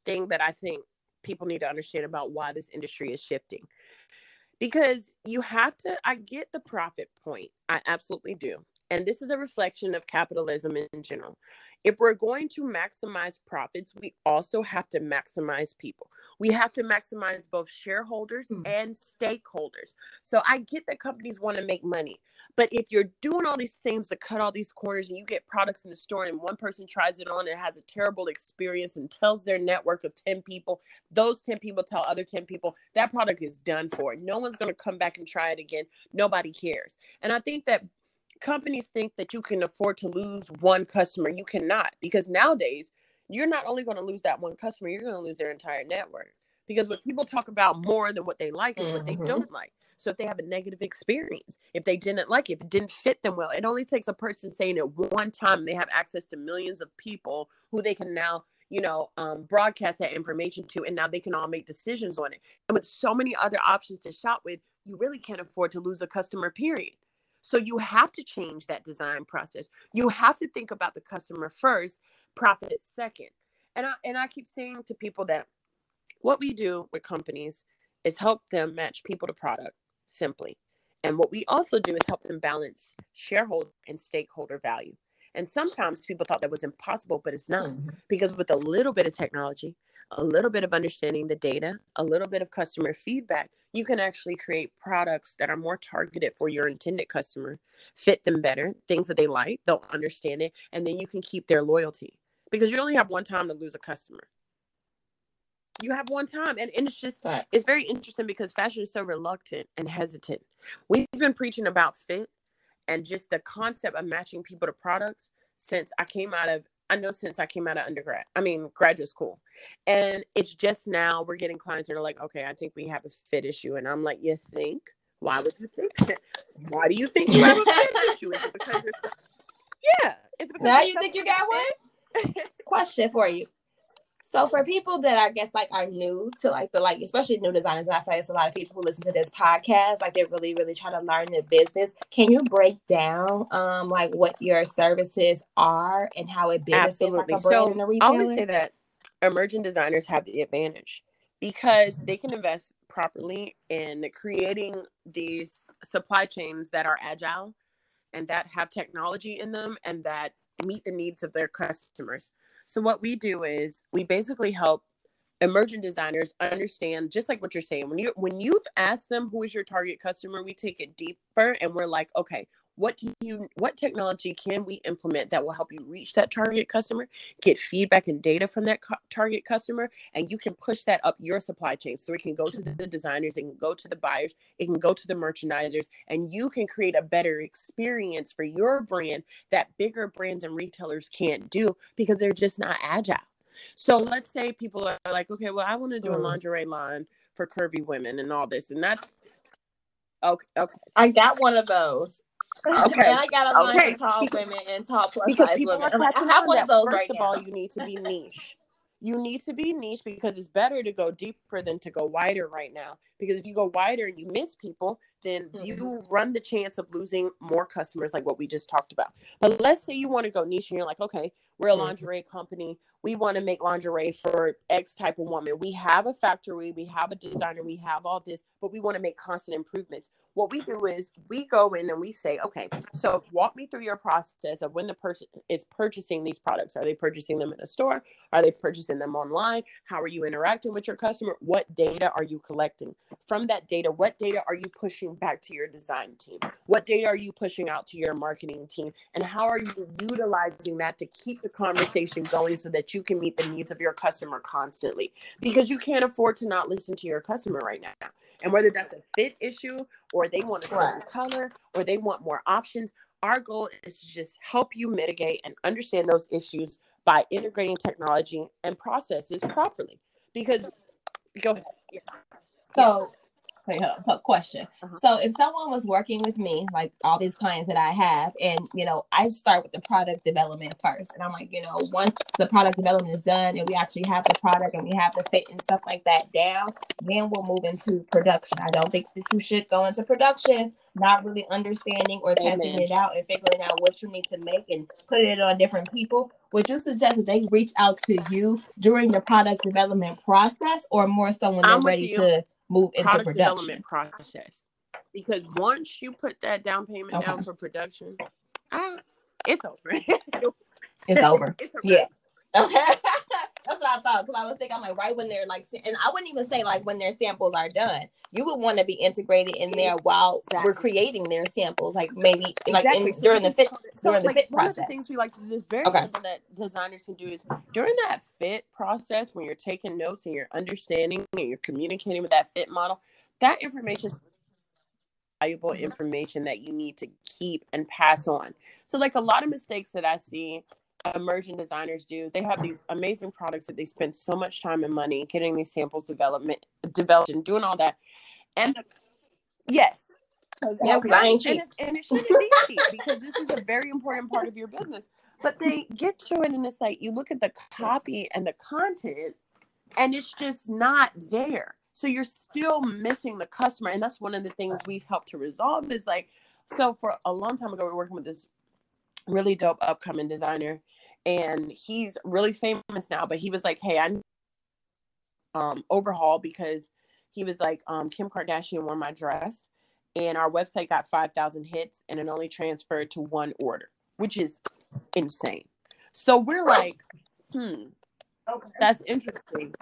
thing that I think people need to understand about why this industry is shifting. Because you have to, I get the profit point. I absolutely do. And this is a reflection of capitalism in general. If we're going to maximize profits, we also have to maximize people. We have to maximize both shareholders Mhm. and stakeholders. So I get that companies want to make money. But if you're doing all these things to cut all these corners and you get products in the store and one person tries it on and has a terrible experience and tells their network of 10 people, those 10 people tell other 10 people that product is done for. No one's going to come back and try it again. Nobody cares. And I think that companies think that you can afford to lose one customer. You cannot because nowadays you're not only going to lose that one customer, you're going to lose their entire network. Because what people talk about more than what they like is what they Mhm. don't like. So if they have a negative experience, if they didn't like it, if it didn't fit them well, it only takes a person saying it one time. They have access to millions of people who they can now, you know, um, broadcast that information to, and now they can all make decisions on it. And with so many other options to shop with, you really can't afford to lose a customer. Period. So you have to change that design process. You have to think about the customer first, profit second. And I and I keep saying to people that what we do with companies is help them match people to product simply. And what we also do is help them balance shareholder and stakeholder value. And sometimes people thought that was impossible, but it's not Mhm. because with a little bit of technology, a little bit of understanding the data, a little bit of customer feedback, you can actually create products that are more targeted for your intended customer, fit them better, things that they like, they'll understand it, and then you can keep their loyalty because you only have one time to lose a customer. You have one time, and, and it's just Right. it's very interesting because fashion is so reluctant and hesitant. We've been preaching about fit and just the concept of matching people to products since I came out of I know since I came out of undergrad, I mean graduate school. And it's just now we're getting clients that are like, okay, I think we have a fit issue. And I'm like, you think? Why would you think that? Why do you think you have a fit issue? Is it because you're [laughs] Yeah. It's because Now you're think you got one? [laughs] Question for you. So for people that I guess like are new to like the like especially new designers, and I feel like it's a lot of people who listen to this podcast, like they're really, really trying to learn the business. Can you break down um like what your services are and how it benefits Absolutely. like a brand so and a I retailer? always say that emerging designers have the advantage because they can invest properly in creating these supply chains that are agile and that have technology in them and that meet the needs of their customers. So what we do is we basically help emerging designers understand just like what you're saying when you when you've asked them who is your target customer we take it deeper and we're like okay what do you what technology can we implement that will help you reach that target customer get feedback and data from that cu- target customer and you can push that up your supply chain so it can go to the, the designers it can go to the buyers it can go to the merchandisers and you can create a better experience for your brand that bigger brands and retailers can't do because they're just not agile so let's say people are like okay well i want to do a Mm. lingerie line for curvy women and all this and that's okay okay I got one of those. Okay. and I got a line Okay. for tall women and tall plus because size people women. like, I have on one of those first right of now. all you need to be niche you need to be niche because it's better to go deeper than to go wider right now because if you go wider and you miss people then Mhm. you run the chance of losing more customers like what we just talked about but let's say you want to go niche and you're like okay we're a Mhm. lingerie company we want to make lingerie for X type of woman. We have a factory, we have a designer, we have all this, but we want to make constant improvements. What we do is we go in and we say, okay, so walk me through your process of when the person is purchasing these products. Are they purchasing them in a store? Are they purchasing them online? How are you interacting with your customer? What data are you collecting? From that data, what data are you pushing back to your design team? What data are you pushing out to your marketing team? And how are you utilizing that to keep the conversation going so that you can meet the needs of your customer constantly? Because you can't afford to not listen to your customer right now. And whether that's a fit issue or they want a certain color or they want more options, our goal is to just help you mitigate and understand those issues by integrating technology and processes properly. Because go ahead. So, wait, hold on. So, question. Uh-huh. So, if someone was working with me, like all these clients that I have, and you know, I start with the product development first, and I'm like, you know, once the product development is done, and we actually have the product and we have the fit and stuff like that down, then we'll move into production. I don't think that you should go into production not really understanding or testing it out and figuring out what you need to make and putting it on different people. Would you suggest that they reach out to you during the product development process, or more so when they're I'm ready you. to move into product production? development process. Because once you put that down payment down for production, ah, [laughs] it's over. It's over. It's a Yeah. [laughs] Okay. [laughs] That's what I thought. Because I was thinking, I'm like, right when they're like, and I wouldn't even say like when their samples are done. You would want to be integrated in there while we're creating their samples, like maybe like Exactly. During the fit so, during the fit one of the process. things we like to do is very Okay. simple that designers can do is during that fit process when you're taking notes and you're understanding and you're communicating with that fit model, that information valuable information that you need to keep and pass on. So like a lot of mistakes that I see emerging designers do, they have these amazing products that they spend so much time and money getting these samples development developed and doing all that. And yes. Yeah, 'cause I ain't And cheap. it's- And it shouldn't be cheap because this is a very important part of your business. But they get to it and it's like you look at the copy and the content and it's just not there. So you're still missing the customer. And that's one of the things we've helped to resolve is like, so for a long time ago, we were working with this really dope upcoming designer and he's really famous now, but he was like, Hey, I need, um overhaul because he was like, um, Kim Kardashian wore my dress and our website got 5,000 hits and it only transferred to one order, which is insane. So we're like, hmm, Okay. that's interesting.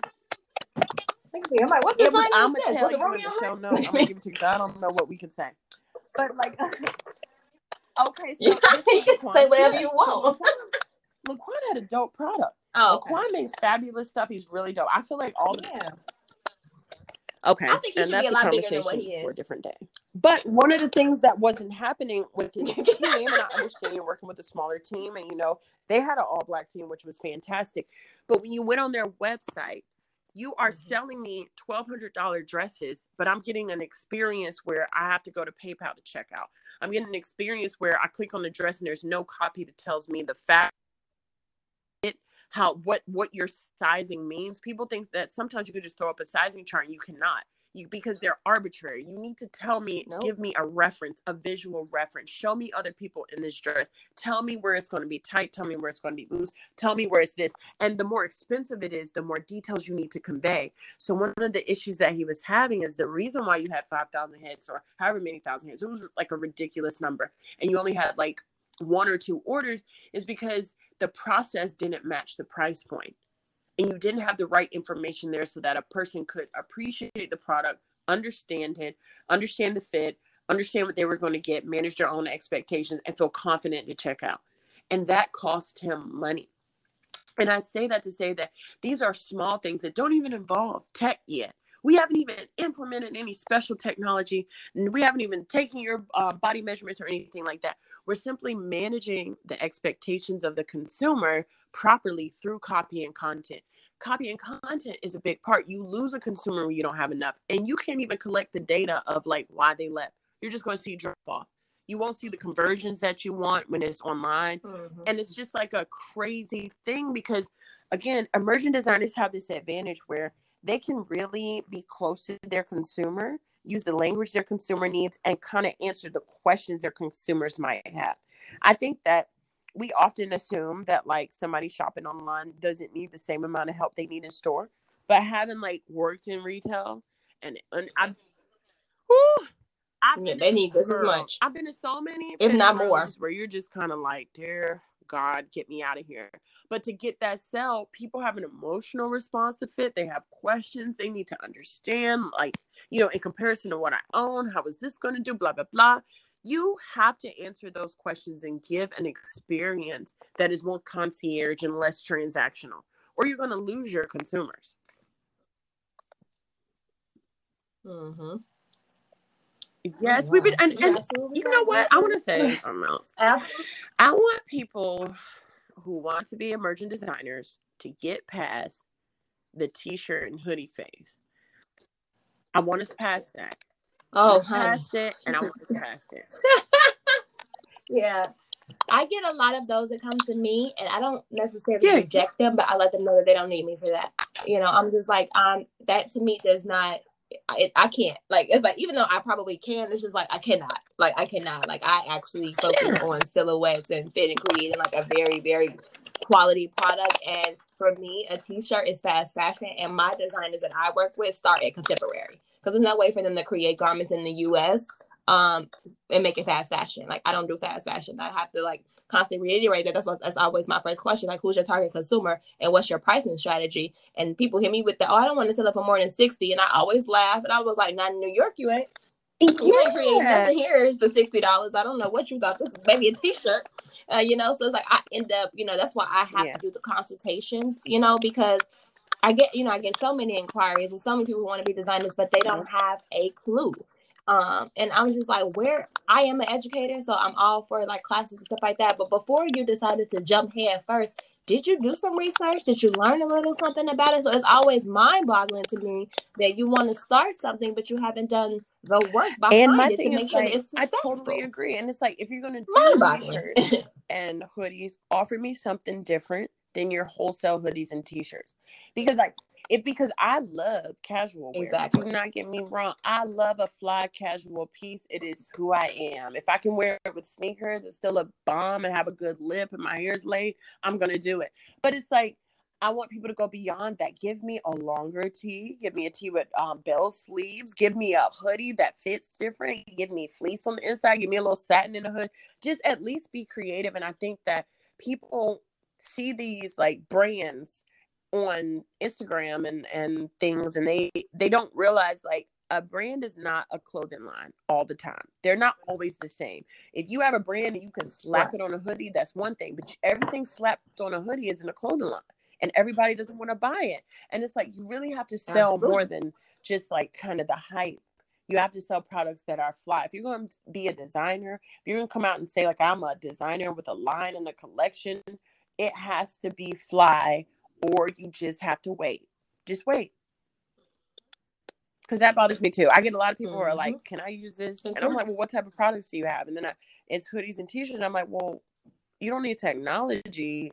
I'm like, what It design was, is I'm this? Was tell you in Romeo? the show. I'm gonna give it to you I don't know what we can say. [laughs] But like, [laughs] okay, [laughs] so You can say whatever Smith. you So want. Laquan, Laquan had a dope product. Oh, okay. Laquan makes fabulous stuff. He's really dope. I feel like all the yeah. Okay. I think he and should be that's a lot bigger than what conversation he For a different day. But one of the things that wasn't happening with his team, and I understand you're working with a smaller team, and you know, they had an all black team, which was fantastic. But when you went on their website, you are Mhm. selling me $1,200 dresses, but I'm getting an experience where I have to go to PayPal to check out. I'm getting an experience where I click on the dress and there's no copy that tells me the fact how what what your sizing means. People think that sometimes you could just throw up a sizing chart and you cannot. You because they're arbitrary. You need to tell me, Nope. give me a reference, a visual reference. Show me other people in this dress. Tell me where it's going to be tight. Tell me where it's going to be loose. Tell me where it's this. And the more expensive it is, the more details you need to convey. So one of the issues that he was having is the reason why you had five thousand hits or however many thousand hits. It was like a ridiculous number, and you only had like one or two orders is because the process didn't match the price point and you didn't have the right information there so that a person could appreciate the product understand it understand the fit understand what they were going to get manage their own expectations and feel confident to check out. And that cost him money. And i say that to say that these are small things that don't even involve tech yet. We haven't even implemented any special technology. And we haven't even taken your uh, body measurements or anything like that. We're simply managing the expectations of the consumer properly through copy and content. Copy and content is a big part. You lose a consumer when you don't have enough, and you can't even collect the data of like why they left. You're just going to see drop off. You won't see the conversions that you want when it's online. Mhm. And it's just like a crazy thing because, again, emerging designers have this advantage where they can really be close to their consumer, use the language their consumer needs, and kind of answer the questions their consumers might have. I think that we often assume that like somebody shopping online doesn't need the same amount of help they need in store. But having like worked in retail and, and I, whew, I've Yeah, they need just as much. I've been to so many, If not more. where you're just kind of like, dear God, get me out of here. But to get that sell, people have an emotional response to fit. They have questions they need to understand, like, you know, in comparison to what I own, how is this going to do? Blah, blah, blah. You have to answer those questions and give an experience that is more concierge and less transactional, or you're going to lose your consumers. Mm-hmm. Yes, we've been, and, and you know what? I want to say something else. Absolutely. I want people who want to be emerging designers to get past the t-shirt and hoodie phase. I want us past that. Oh, Us honey. past it, and I want us past it. [laughs] Yeah. I get a lot of those that come to me and I don't necessarily Yeah. reject them, but I let them know that they don't need me for that. You know, I'm just like, um, that to me does not I, I can't like it's like even though I probably can, it's just like I cannot. Like I cannot. Like I actually focus Yeah. on silhouettes and fit and creating like a very, very quality product. And for me, a t-shirt is fast fashion and my designers that I work with start at contemporary. Because there's no way for them to create garments in the US um and make it fast fashion. Like I don't do fast fashion. I have to like constantly reiterate that. That's what, that's always my first question. Like, who's your target consumer and what's your pricing strategy? And people hit me with the, oh, I don't want to sell it for more than sixty, and I always laugh. And I was like, not in New York, you ain't. You ain't creating nothing here for sixty dollars. I don't know what you thought. This is maybe a T-shirt, uh, you know. So it's like I end up, you know, that's why I have Yeah. to do the consultations, you know, because I get, you know, I get so many inquiries and so many people who want to be designers, but they don't have a clue. Um, and I'm just like, where I am an educator, so I'm all for like classes and stuff like that. But before you decided to jump head first, did you do some research? Did you learn a little something about it? So it's always mind-boggling to me that you want to start something, but you haven't done the work behind And my it to thing make is sure like, it's I totally agree. And it's like if you're gonna do Mind-boggling. t-shirts and hoodies, offer me something different than your wholesale hoodies and t-shirts. Because like it because I love casual wear. Exactly. Do not get me wrong. I love a fly casual piece. It is who I am. If I can wear it with sneakers and still look bomb and have a good lip and my hair's laid, I'm gonna do it. But it's like I want people to go beyond that. Give me a longer tee. Give me a tee with um, bell sleeves. Give me a hoodie that fits different. Give me fleece on the inside. Give me a little satin in the hood. Just at least be creative. And I think that people see these like brands on Instagram and and things, and they they don't realize like a brand is not a clothing line all the time. They're not always the same. If you have a brand and you can slap it on a hoodie, that's one thing. But everything slapped on a hoodie isn't a clothing line and everybody doesn't want to buy it. And it's like you really have to sell Absolutely. more than just like kind of the hype. You have to sell products that are fly. If you're going to be a designer, if you're going to come out and say like I'm a designer with a line and a collection, it has to be fly or you just have to wait. Just wait. Cause that bothers me too. I get a lot of people who are like, mm-hmm. "Can I use this?" And. I'm mm-hmm. like, "Well, what type of products do you have?" And then I, it's hoodies and t-shirts. I'm like, "Well, you don't need technology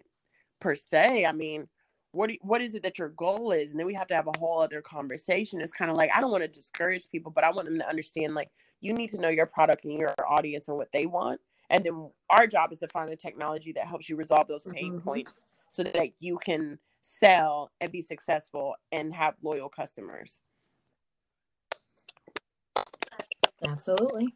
per se. I mean, what do, what is it that your goal is?" And then we have to have a whole other conversation. It's kind of like I don't want to discourage people, but I want them to understand like you need to know your product and your audience and what they want. And then our job is to find the technology that helps you resolve those pain Mhm. points so that you can sell and be successful and have loyal customers. Absolutely.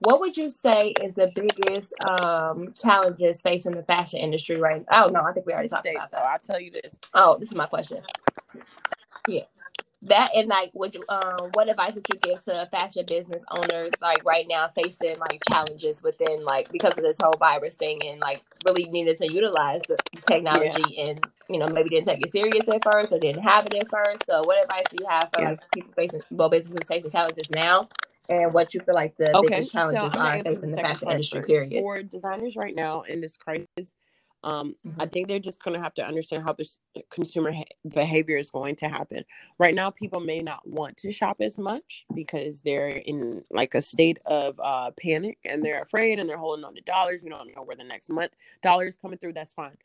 What would you say is the biggest um, challenges facing the fashion industry right Oh no, I think we already talked about that. I'll tell you this. Oh, this is my question. Yeah. That and like would you um what advice would you give to fashion business owners like right now facing like challenges within like because of this whole virus thing and like really needed to utilize the technology and you know maybe didn't take it serious at first or didn't have it at first. So what advice do you have for Yeah. like people facing well businesses facing challenges now and what you feel like the Okay, biggest so challenges I'm are facing the fashion industry first. period? For designers right now in this crisis, um, I Mhm. think they're just going to have to understand how this consumer ha- behavior is going to happen. Right now, people may not want to shop as much because they're in like a state of uh, panic and they're afraid and they're holding on to dollars. We don't know where the next month dollar is coming through. That's fine.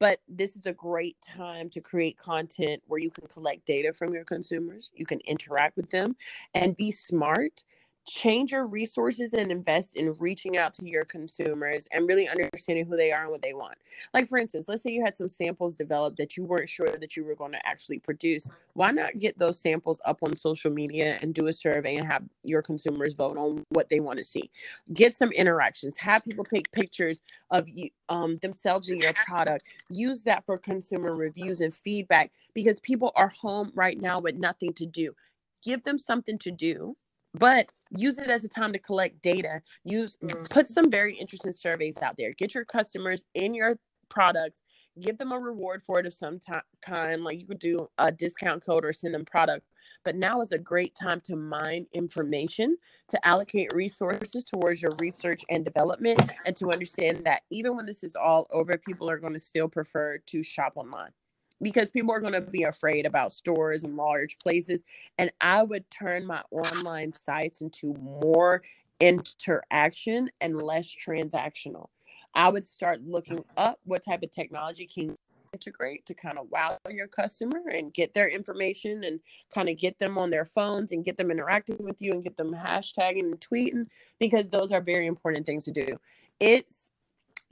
But this is a great time to create content where you can collect data from your consumers, you can interact with them, and be smart change your resources and invest in reaching out to your consumers and really understanding who they are and what they want. Like for instance, let's say you had some samples developed that you weren't sure that you were going to actually produce. Why not get those samples up on social media and do a survey and have your consumers vote on what they want to see? Get some interactions. Have people take pictures of you um, themselves in your product. Use that for consumer reviews and feedback because people are home right now with nothing to do. Give them something to do but use it as a time to collect data. Use Mhm. put some very interesting surveys out there. Get your customers in your products. Give them a reward for it of some ti- kind like you could do a discount code or send them product. But now is a great time to mine information to allocate resources towards your research and development and to understand that even when this is all over people are going to still prefer to shop online because people are going to be afraid about stores and large places and i would turn my online sites into more interaction and less transactional. I would start looking up what type of technology can integrate to kind of wow your customer and get their information and kind of get them on their phones and get them interacting with you and get them hashtagging and tweeting because those are very important things to do. It's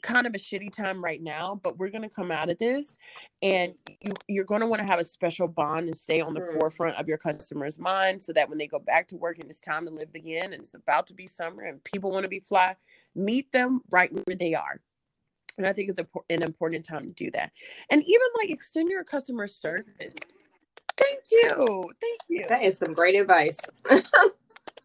kind of a shitty time right now, but we're going to come out of this and you, you're going to want to have a special bond and stay on the Mm. forefront of your customers' mind so that when they go back to work and it's time to live again and it's about to be summer and people want to be fly, meet them right where they are. And I think it's a, an important time to do that. And even like extend your customer service. Thank you. Thank you. That is some great advice. [laughs]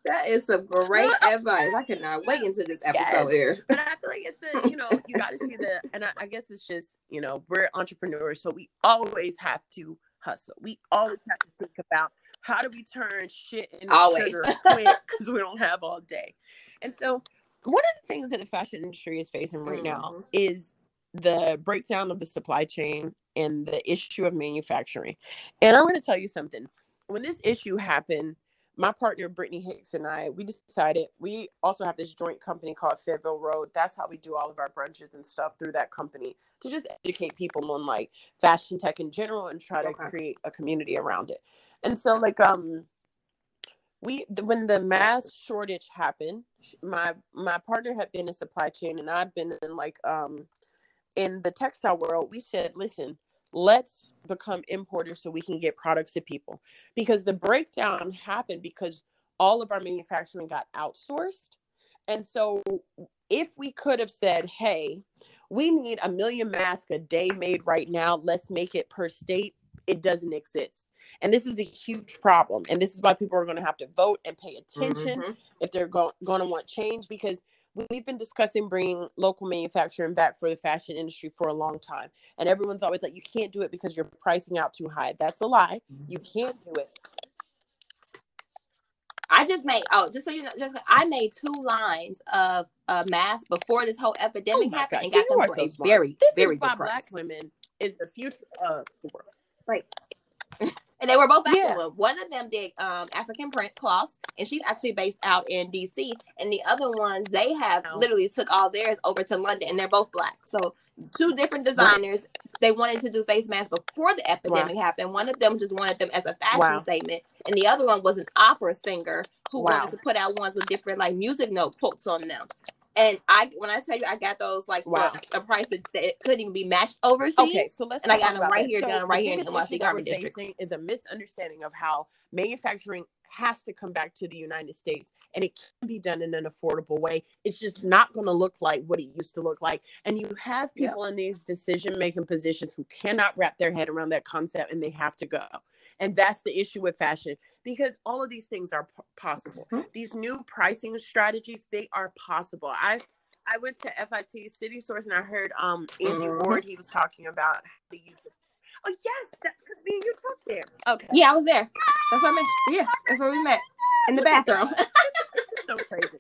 that is some great [laughs] advice. I cannot wait until this episode airs. but I feel like it's a, you know, you got to see the, [laughs] and I, I guess it's just, you know, we're entrepreneurs, so we always have to hustle. We always have to think about how do we turn shit into Always. sugar [laughs] quick because we don't have all day. And so, one of the things that the fashion industry is facing right now Mhm. is the breakdown of the supply chain and the issue of manufacturing. And I'm going to tell you something. When this issue happened, my partner Brittany Hicks and I, we decided we also have this joint company called Fayetteville Road. That's how we do all of our brunches and stuff through that company to just educate people on like fashion tech in general and try to Okay. create a community around it. And so like um we when the mass shortage happened, my my partner had been in supply chain and I've been in like um in the textile world. We said, listen, let's become importers so we can get products to people because the breakdown happened because all of our manufacturing got outsourced. And so if we could have said, hey, we need a million masks a day made right now, let's make it per state, it doesn't exist. And this is a huge problem. And this is why people are going to have to vote and pay attention Mhm. if they're go- going to want change because we've been discussing bringing local manufacturing back for the fashion industry for a long time and everyone's always like you can't do it because you're pricing out too high. That's a lie. You can't do it. I just made oh, just so you know, just I made two lines of uh masks before this whole epidemic Oh happened and got them for so smart. very, this very is why black women is the future of the world And they were both Yeah. African. One of them did um African print cloths, and she's actually based out in DC. And the other ones, they have Wow. literally took all theirs over to London, and they're both black. So two different designers. They wanted to do face masks before the epidemic happened. One of them just wanted them as a fashion Wow. statement, and the other one was an opera singer who Wow. wanted to put out ones with different like music note quotes on them. And I, when I tell you, I got those like Wow. for a price that, couldn't even be matched overseas. Okay, so let's And I got them right that. here, So done right here in NYC Garment District. Is a misunderstanding of how manufacturing has to come back to the United States, and it can be done in an affordable way. It's just not going to look like what it used to look like. And you have Yeah. people in these decision-making positions who cannot wrap their head around that concept, and they have to go. And that's the issue with fashion because all of these things are p- possible. Mhm. These new pricing strategies, they are possible. I I went to FIT City Source and I heard um Andy Mhm. Ward. He was talking about how to use it. Oh yes, that's because me and you talked there. Okay, Yeah, I was there. That's where I met. Yeah, that's where we met in the bathroom. this is so crazy.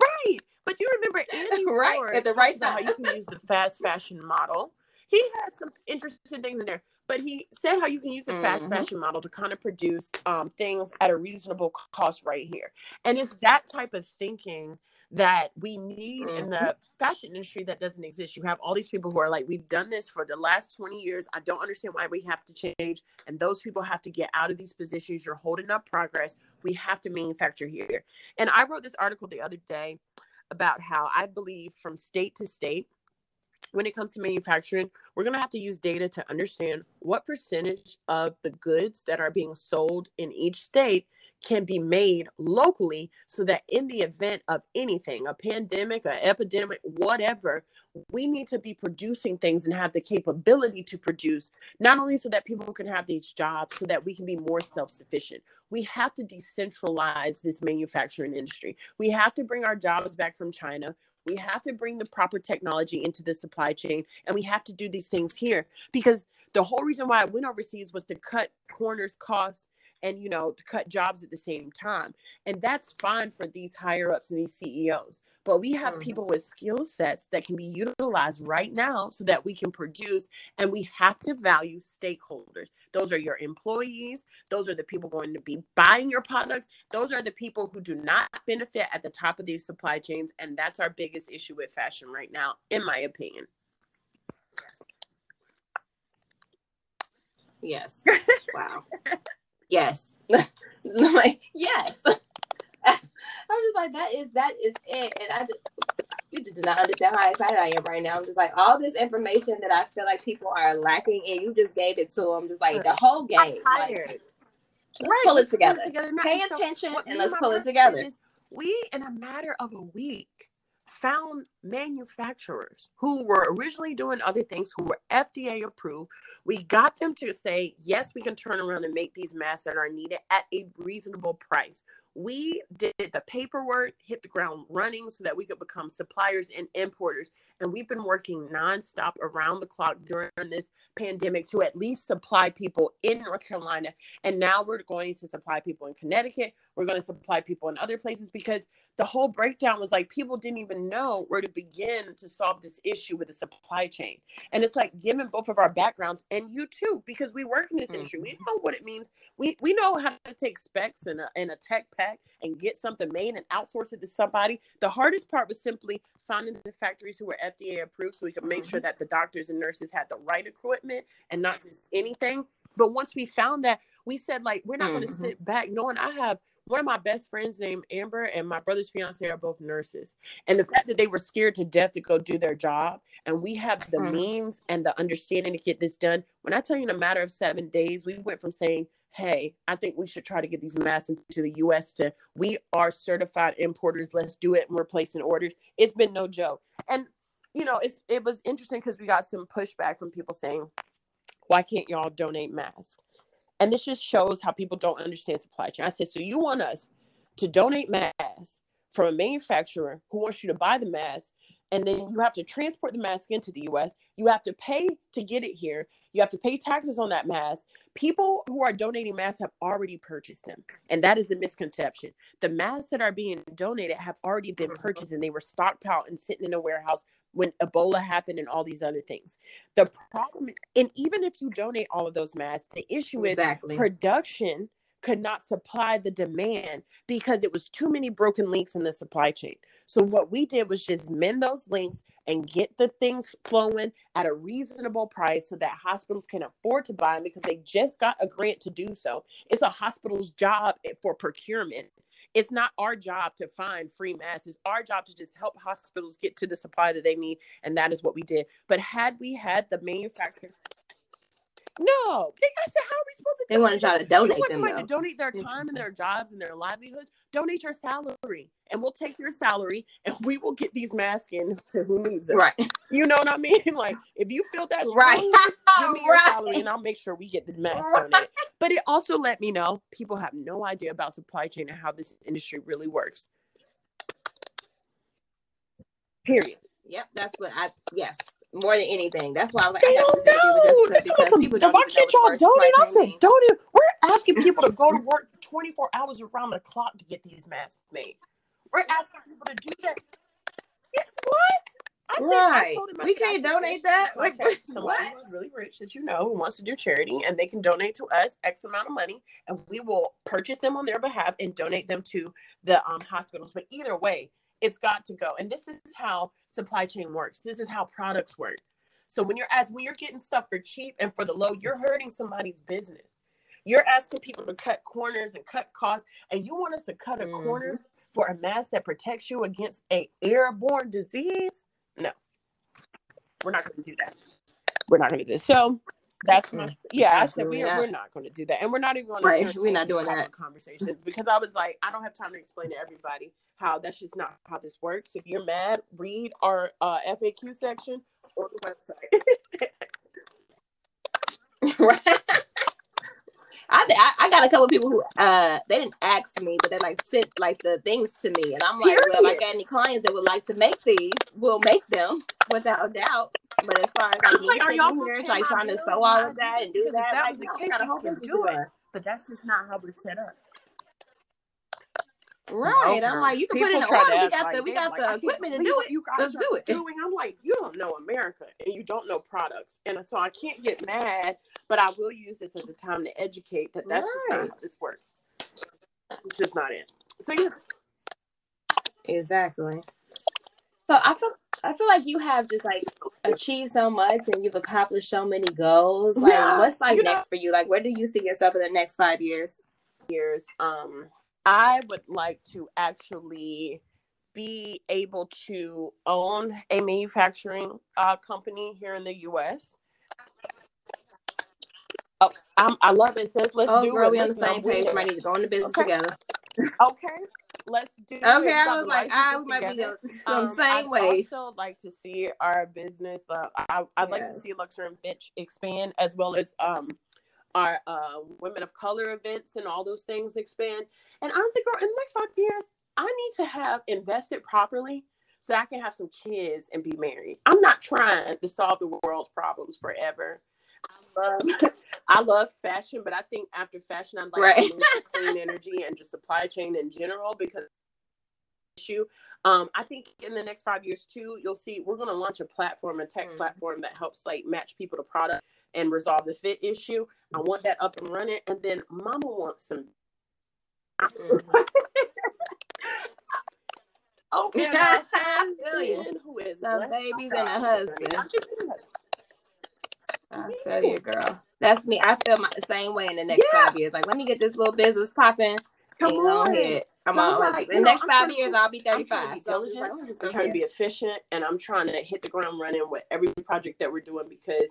Right, but you remember Andy [laughs] Right, Ward at the right talks time. How you can use the fast fashion model he had some interesting things in there. But he said how you can use the fast Mhm. fashion model to kind of produce um, things at a reasonable cost right here. And it's that type of thinking that we need in the fashion industry that doesn't exist. You have all these people who are like, we've done this for the last 20 years. I don't understand why we have to change. And those people have to get out of these positions. You're holding up progress. We have to manufacture here. And I wrote this article the other day about how I believe from state to state, when it comes to manufacturing, we're going to have to use data to understand what percentage of the goods that are being sold in each state can be made locally so that in the event of anything, a pandemic, an epidemic, whatever, we need to be producing things and have the capability to produce, not only so that people can have these jobs, so that we can be more self sufficient. We have to decentralize this manufacturing industry. We have to bring our jobs back from China. We have to bring the proper technology into the supply chain, and we have to do these things here because the whole reason why I went overseas was to cut corners, costs, and you know to cut jobs at the same time and that's fine for these higher ups and these ceos but we have Mhm. people with skill sets that can be utilized right now so that we can produce and we have to value stakeholders those are your employees those are the people going to be buying your products those are the people who do not benefit at the top of these supply chains and that's our biggest issue with fashion right now in my opinion Yes. [laughs] Wow. Yes. [laughs] like yes. [laughs] I'm just like that is that is it, and I just you just do not understand how excited I am right now. I'm just like all this information that I feel like people are lacking, and you just gave it to them. Just like the whole game. I'm Like, let's pull it let's together. Pay so attention and let's pull it together. is We, in a matter of a week, found manufacturers who were originally doing other things who were FDA approved. We got them to say, yes, we can turn around and make these masks that are needed at a reasonable price. We did the paperwork, hit the ground running so that we could become suppliers and importers. And we've been working nonstop around the clock during this pandemic to at least supply people in North Carolina. And now we're going to supply people in Connecticut. We're going to supply people in other places because the whole breakdown was like people didn't even know where to begin to solve this issue with the supply chain. And it's like given both of our backgrounds and you too, because we work in this mm-hmm. industry, we know what it means. We we know how to take specs and a, and a tech pack and get something made and outsource it to somebody. The hardest part was simply finding the factories who were FDA approved so we could make mm-hmm. sure that the doctors and nurses had the right equipment and not just anything. But once we found that, we said like we're not going to mm-hmm. sit back knowing I have one of my best friends named Amber and my brother's fiance are both nurses. And the fact that they were scared to death to go do their job, and we have the Mhm. means and the understanding to get this done. When I tell you in a matter of seven days, we went from saying, Hey, I think we should try to get these masks into the US to we are certified importers. Let's do it. And we're placing orders. It's been no joke. And you know, it's it was interesting because we got some pushback from people saying, Why can't y'all donate masks? And this just shows how people don't understand supply chain. I said, so you want us to donate masks from a manufacturer who wants you to buy the mask, and then you have to transport the mask into the US. You have to pay to get it here. You have to pay taxes on that mask. People who are donating masks have already purchased them. And that is the misconception. The masks that are being donated have already been Mhm. purchased and they were stockpiled and sitting in a warehouse when Ebola happened and all these other things. The problem, and even if you donate all of those masks, the issue is Exactly. production could not supply the demand because it was too many broken links in the supply chain. So what we did was just mend those links and get the things flowing at a reasonable price so that hospitals can afford to buy them because they just got a grant to do so. It's a hospital's job for procurement. It's not our job to find free masks. It's our job to just help hospitals get to the supply that they need. And that is what we did. But had we had the manufacturer, no, they, I said, how are we supposed to They want to try to donate them though. to donate their time and their jobs and their livelihoods, donate your salary and we'll take your salary and we will get these masks in to who needs them. Right. You know what I mean? [laughs] Like if you feel that Right. give me your salary and I'll make sure we get the mask Right. donated. But it also let me know people have no idea about supply chain and how this industry really works. Period. Yep. That's what I. Yes. More than anything. That's why I was like, They I don't know. They because us, people don't why can't y'all the word supply donate? I said, donate. We're asking people to go to [laughs] work 24 hours around the clock to get these masks made. We're asking people to do that. Yeah, what? I said, Right. I told him, I We said, can't said, donate that? Like, [laughs] what? who's really rich that you know who wants to do charity, and they can donate to us X amount of money, and we will purchase them on their behalf and donate them to the um, hospitals. But either way, it's got to go. And this is how supply chain works. This is how products work. So when you're as when you're getting stuff for cheap and for the low, you're hurting somebody's business. You're asking people to cut corners and cut costs, and you want us to cut a Mhm. corner for a mask that protects you against a airborne disease? No, we're not going to do that. We're not going to do this. So that's my yeah. I said we're not. we're not going to do that, and we're not even going Right, to. we're not doing that. conversations because I was like, I don't have time to explain to everybody how that's just not how this works. If you're mad, read our uh, FAQ section or the website. right. [laughs] [laughs] I, I I got a couple people who uh they didn't ask me, but they like sent like the things to me, and I'm like, well, if I Period. got any clients that would like to make these, we'll make them [laughs] without a doubt. But as far as like, was like, are y'all here, like trying to bills sew all of that and do this? Because if that, that like was the no, case, got a we whole do to it. but that's just not how we're set up. Right. No, I'm like, you can put people in the order. We got like the we got like, the equipment to do it. You guys Let's do it. Doing. I'm like, you don't know America and you don't know products, and so I can't get mad. But I will use this as a time to educate that that's just Right. not how this works. It's just not it. So yeah, Exactly. So I feel I feel like you have just like achieved so much and you've accomplished so many goals. Like Yeah, what's like you know- next for you? Like where do you see yourself in the next five years? years, um, I would like to actually be able to own a manufacturing uh, company here in the U.S. Oh, I'm, I love it. It Says let's oh do girl, it. we on the same page. Might need to go into business Okay. together. Okay, let's do it. Okay, I was like, I might be together. [laughs] on on the Um, same I'd way. also like to see our business. Uh, I, I'd like to see Luxor and Fitch expand, as well as um, our uh, women of color events and all those things expand. And honestly, girl, in the next five years, I need to have invested properly so I can have some kids and be married. I'm not trying to solve the world's problems forever. I love, [laughs] I love fashion, but I think after fashion, I'd like Right. to move to clean energy and just supply chain in general because issue. Um, I think in the next five years too, you'll see we're going to launch a platform, a tech Mhm. platform that helps like match people to product and resolve the fit issue. I want that up and running, and then Mama wants some. Mhm. [laughs] Okay, [laughs] I feel you. who is Some babies and a husband. I'm just saying. I feel you, girl. That's me. I feel my the same way in the next Yeah. five years. Like, let me get this little business popping. Come and on. ahead. I'm So, on. like, the next five years, I'll be I'm trying 35. So like, let me just I'm trying to be efficient and I'm trying to hit the ground running with every project that we're doing because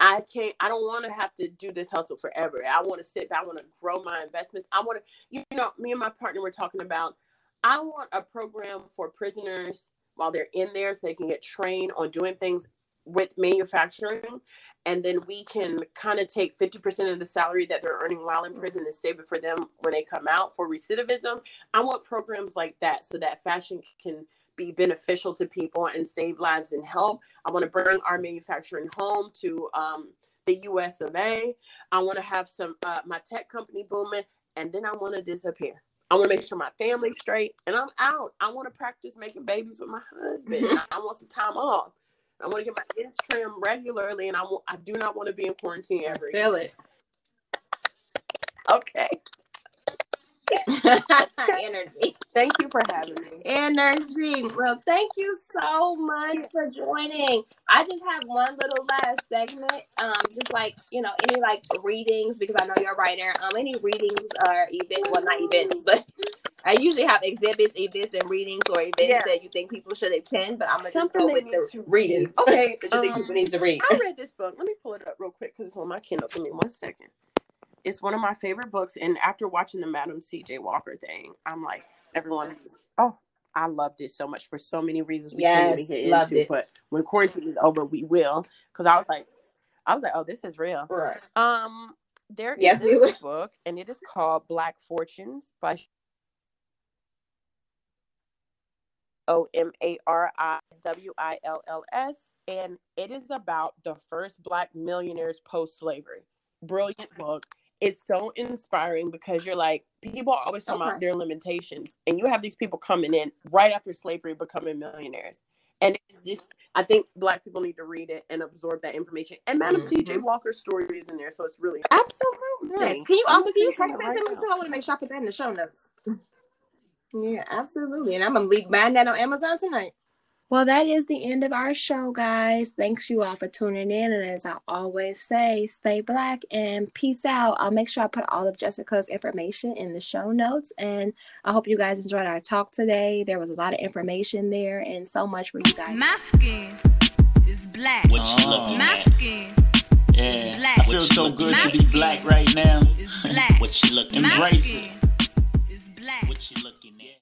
I can't I don't want to have to do this hustle forever. I want to sit back, I want to grow my investments. I want to you know, me and my partner were talking about I want a program for prisoners while they're in there so they can get trained on doing things with manufacturing and then we can kind of take 50% of the salary that they're earning while in prison and save it for them when they come out for recidivism I want programs like that so that fashion can be beneficial to people and save lives and help. I want to bring our manufacturing home to um, the US of A. I want to have some uh, my tech company booming, and then I want to disappear. I want to make sure my family's straight, and I'm out. I want to practice making babies with my husband. [laughs] I want some time off. I want to get my ends trimmed regularly, and I I do not want to be in quarantine ever. again. Feel it. Okay. [laughs] Energy. Thank you for having me. Energy. Well, thank you so much for joining. I just have one little last segment. Um, just like, you know, any like readings, because I know you're a writer. Um, any readings or events, well not events, but [laughs] I usually have exhibits, events, and readings or events Yeah. that you think people should attend, but I'm gonna just Something go with the to readings. read. Okay, that you think um, people need to read. I read this book. Let me pull it up real quick because it's on my Kindle. Give me one second. It's one of my favorite books, and after watching the Madam C.J. Walker thing, I'm like, everyone, oh, I loved it so much for so many reasons we can't Yes, even get loved into. it. But when quarantine is over, we will. Because I was like, I was like, oh, this is real. Right. Um, there is Yes, this will. book, and it is called Black Fortunes by O M A R I W I L L S, and it is about the first Black millionaires post slavery. Brilliant book. It's so inspiring because you're like, people are always talking Okay. about their limitations, and you have these people coming in right after slavery becoming millionaires. and it's just I think black people need to read it and absorb that information. And Madam C.J. Mhm. Walker's story is in there, so it's really Absolutely. Thanks. Can you I'm also can you text that to me too? I want to make sure I put that in the show notes. [laughs] Yeah, absolutely. And I'm gonna be buying that on Amazon tonight. Well, that is the end of our show, guys. Thanks you all for tuning in. And as I always say, stay black and peace out. I'll make sure I put all of Jessica's information in the show notes. And I hope you guys enjoyed our talk today. There was a lot of information there and so much for you guys. My skin is black. What you looking My at? skin Yeah, black. I feel What so good to be black right now. is black. [laughs] What you looking My at? Embrace skin it. is black. What you looking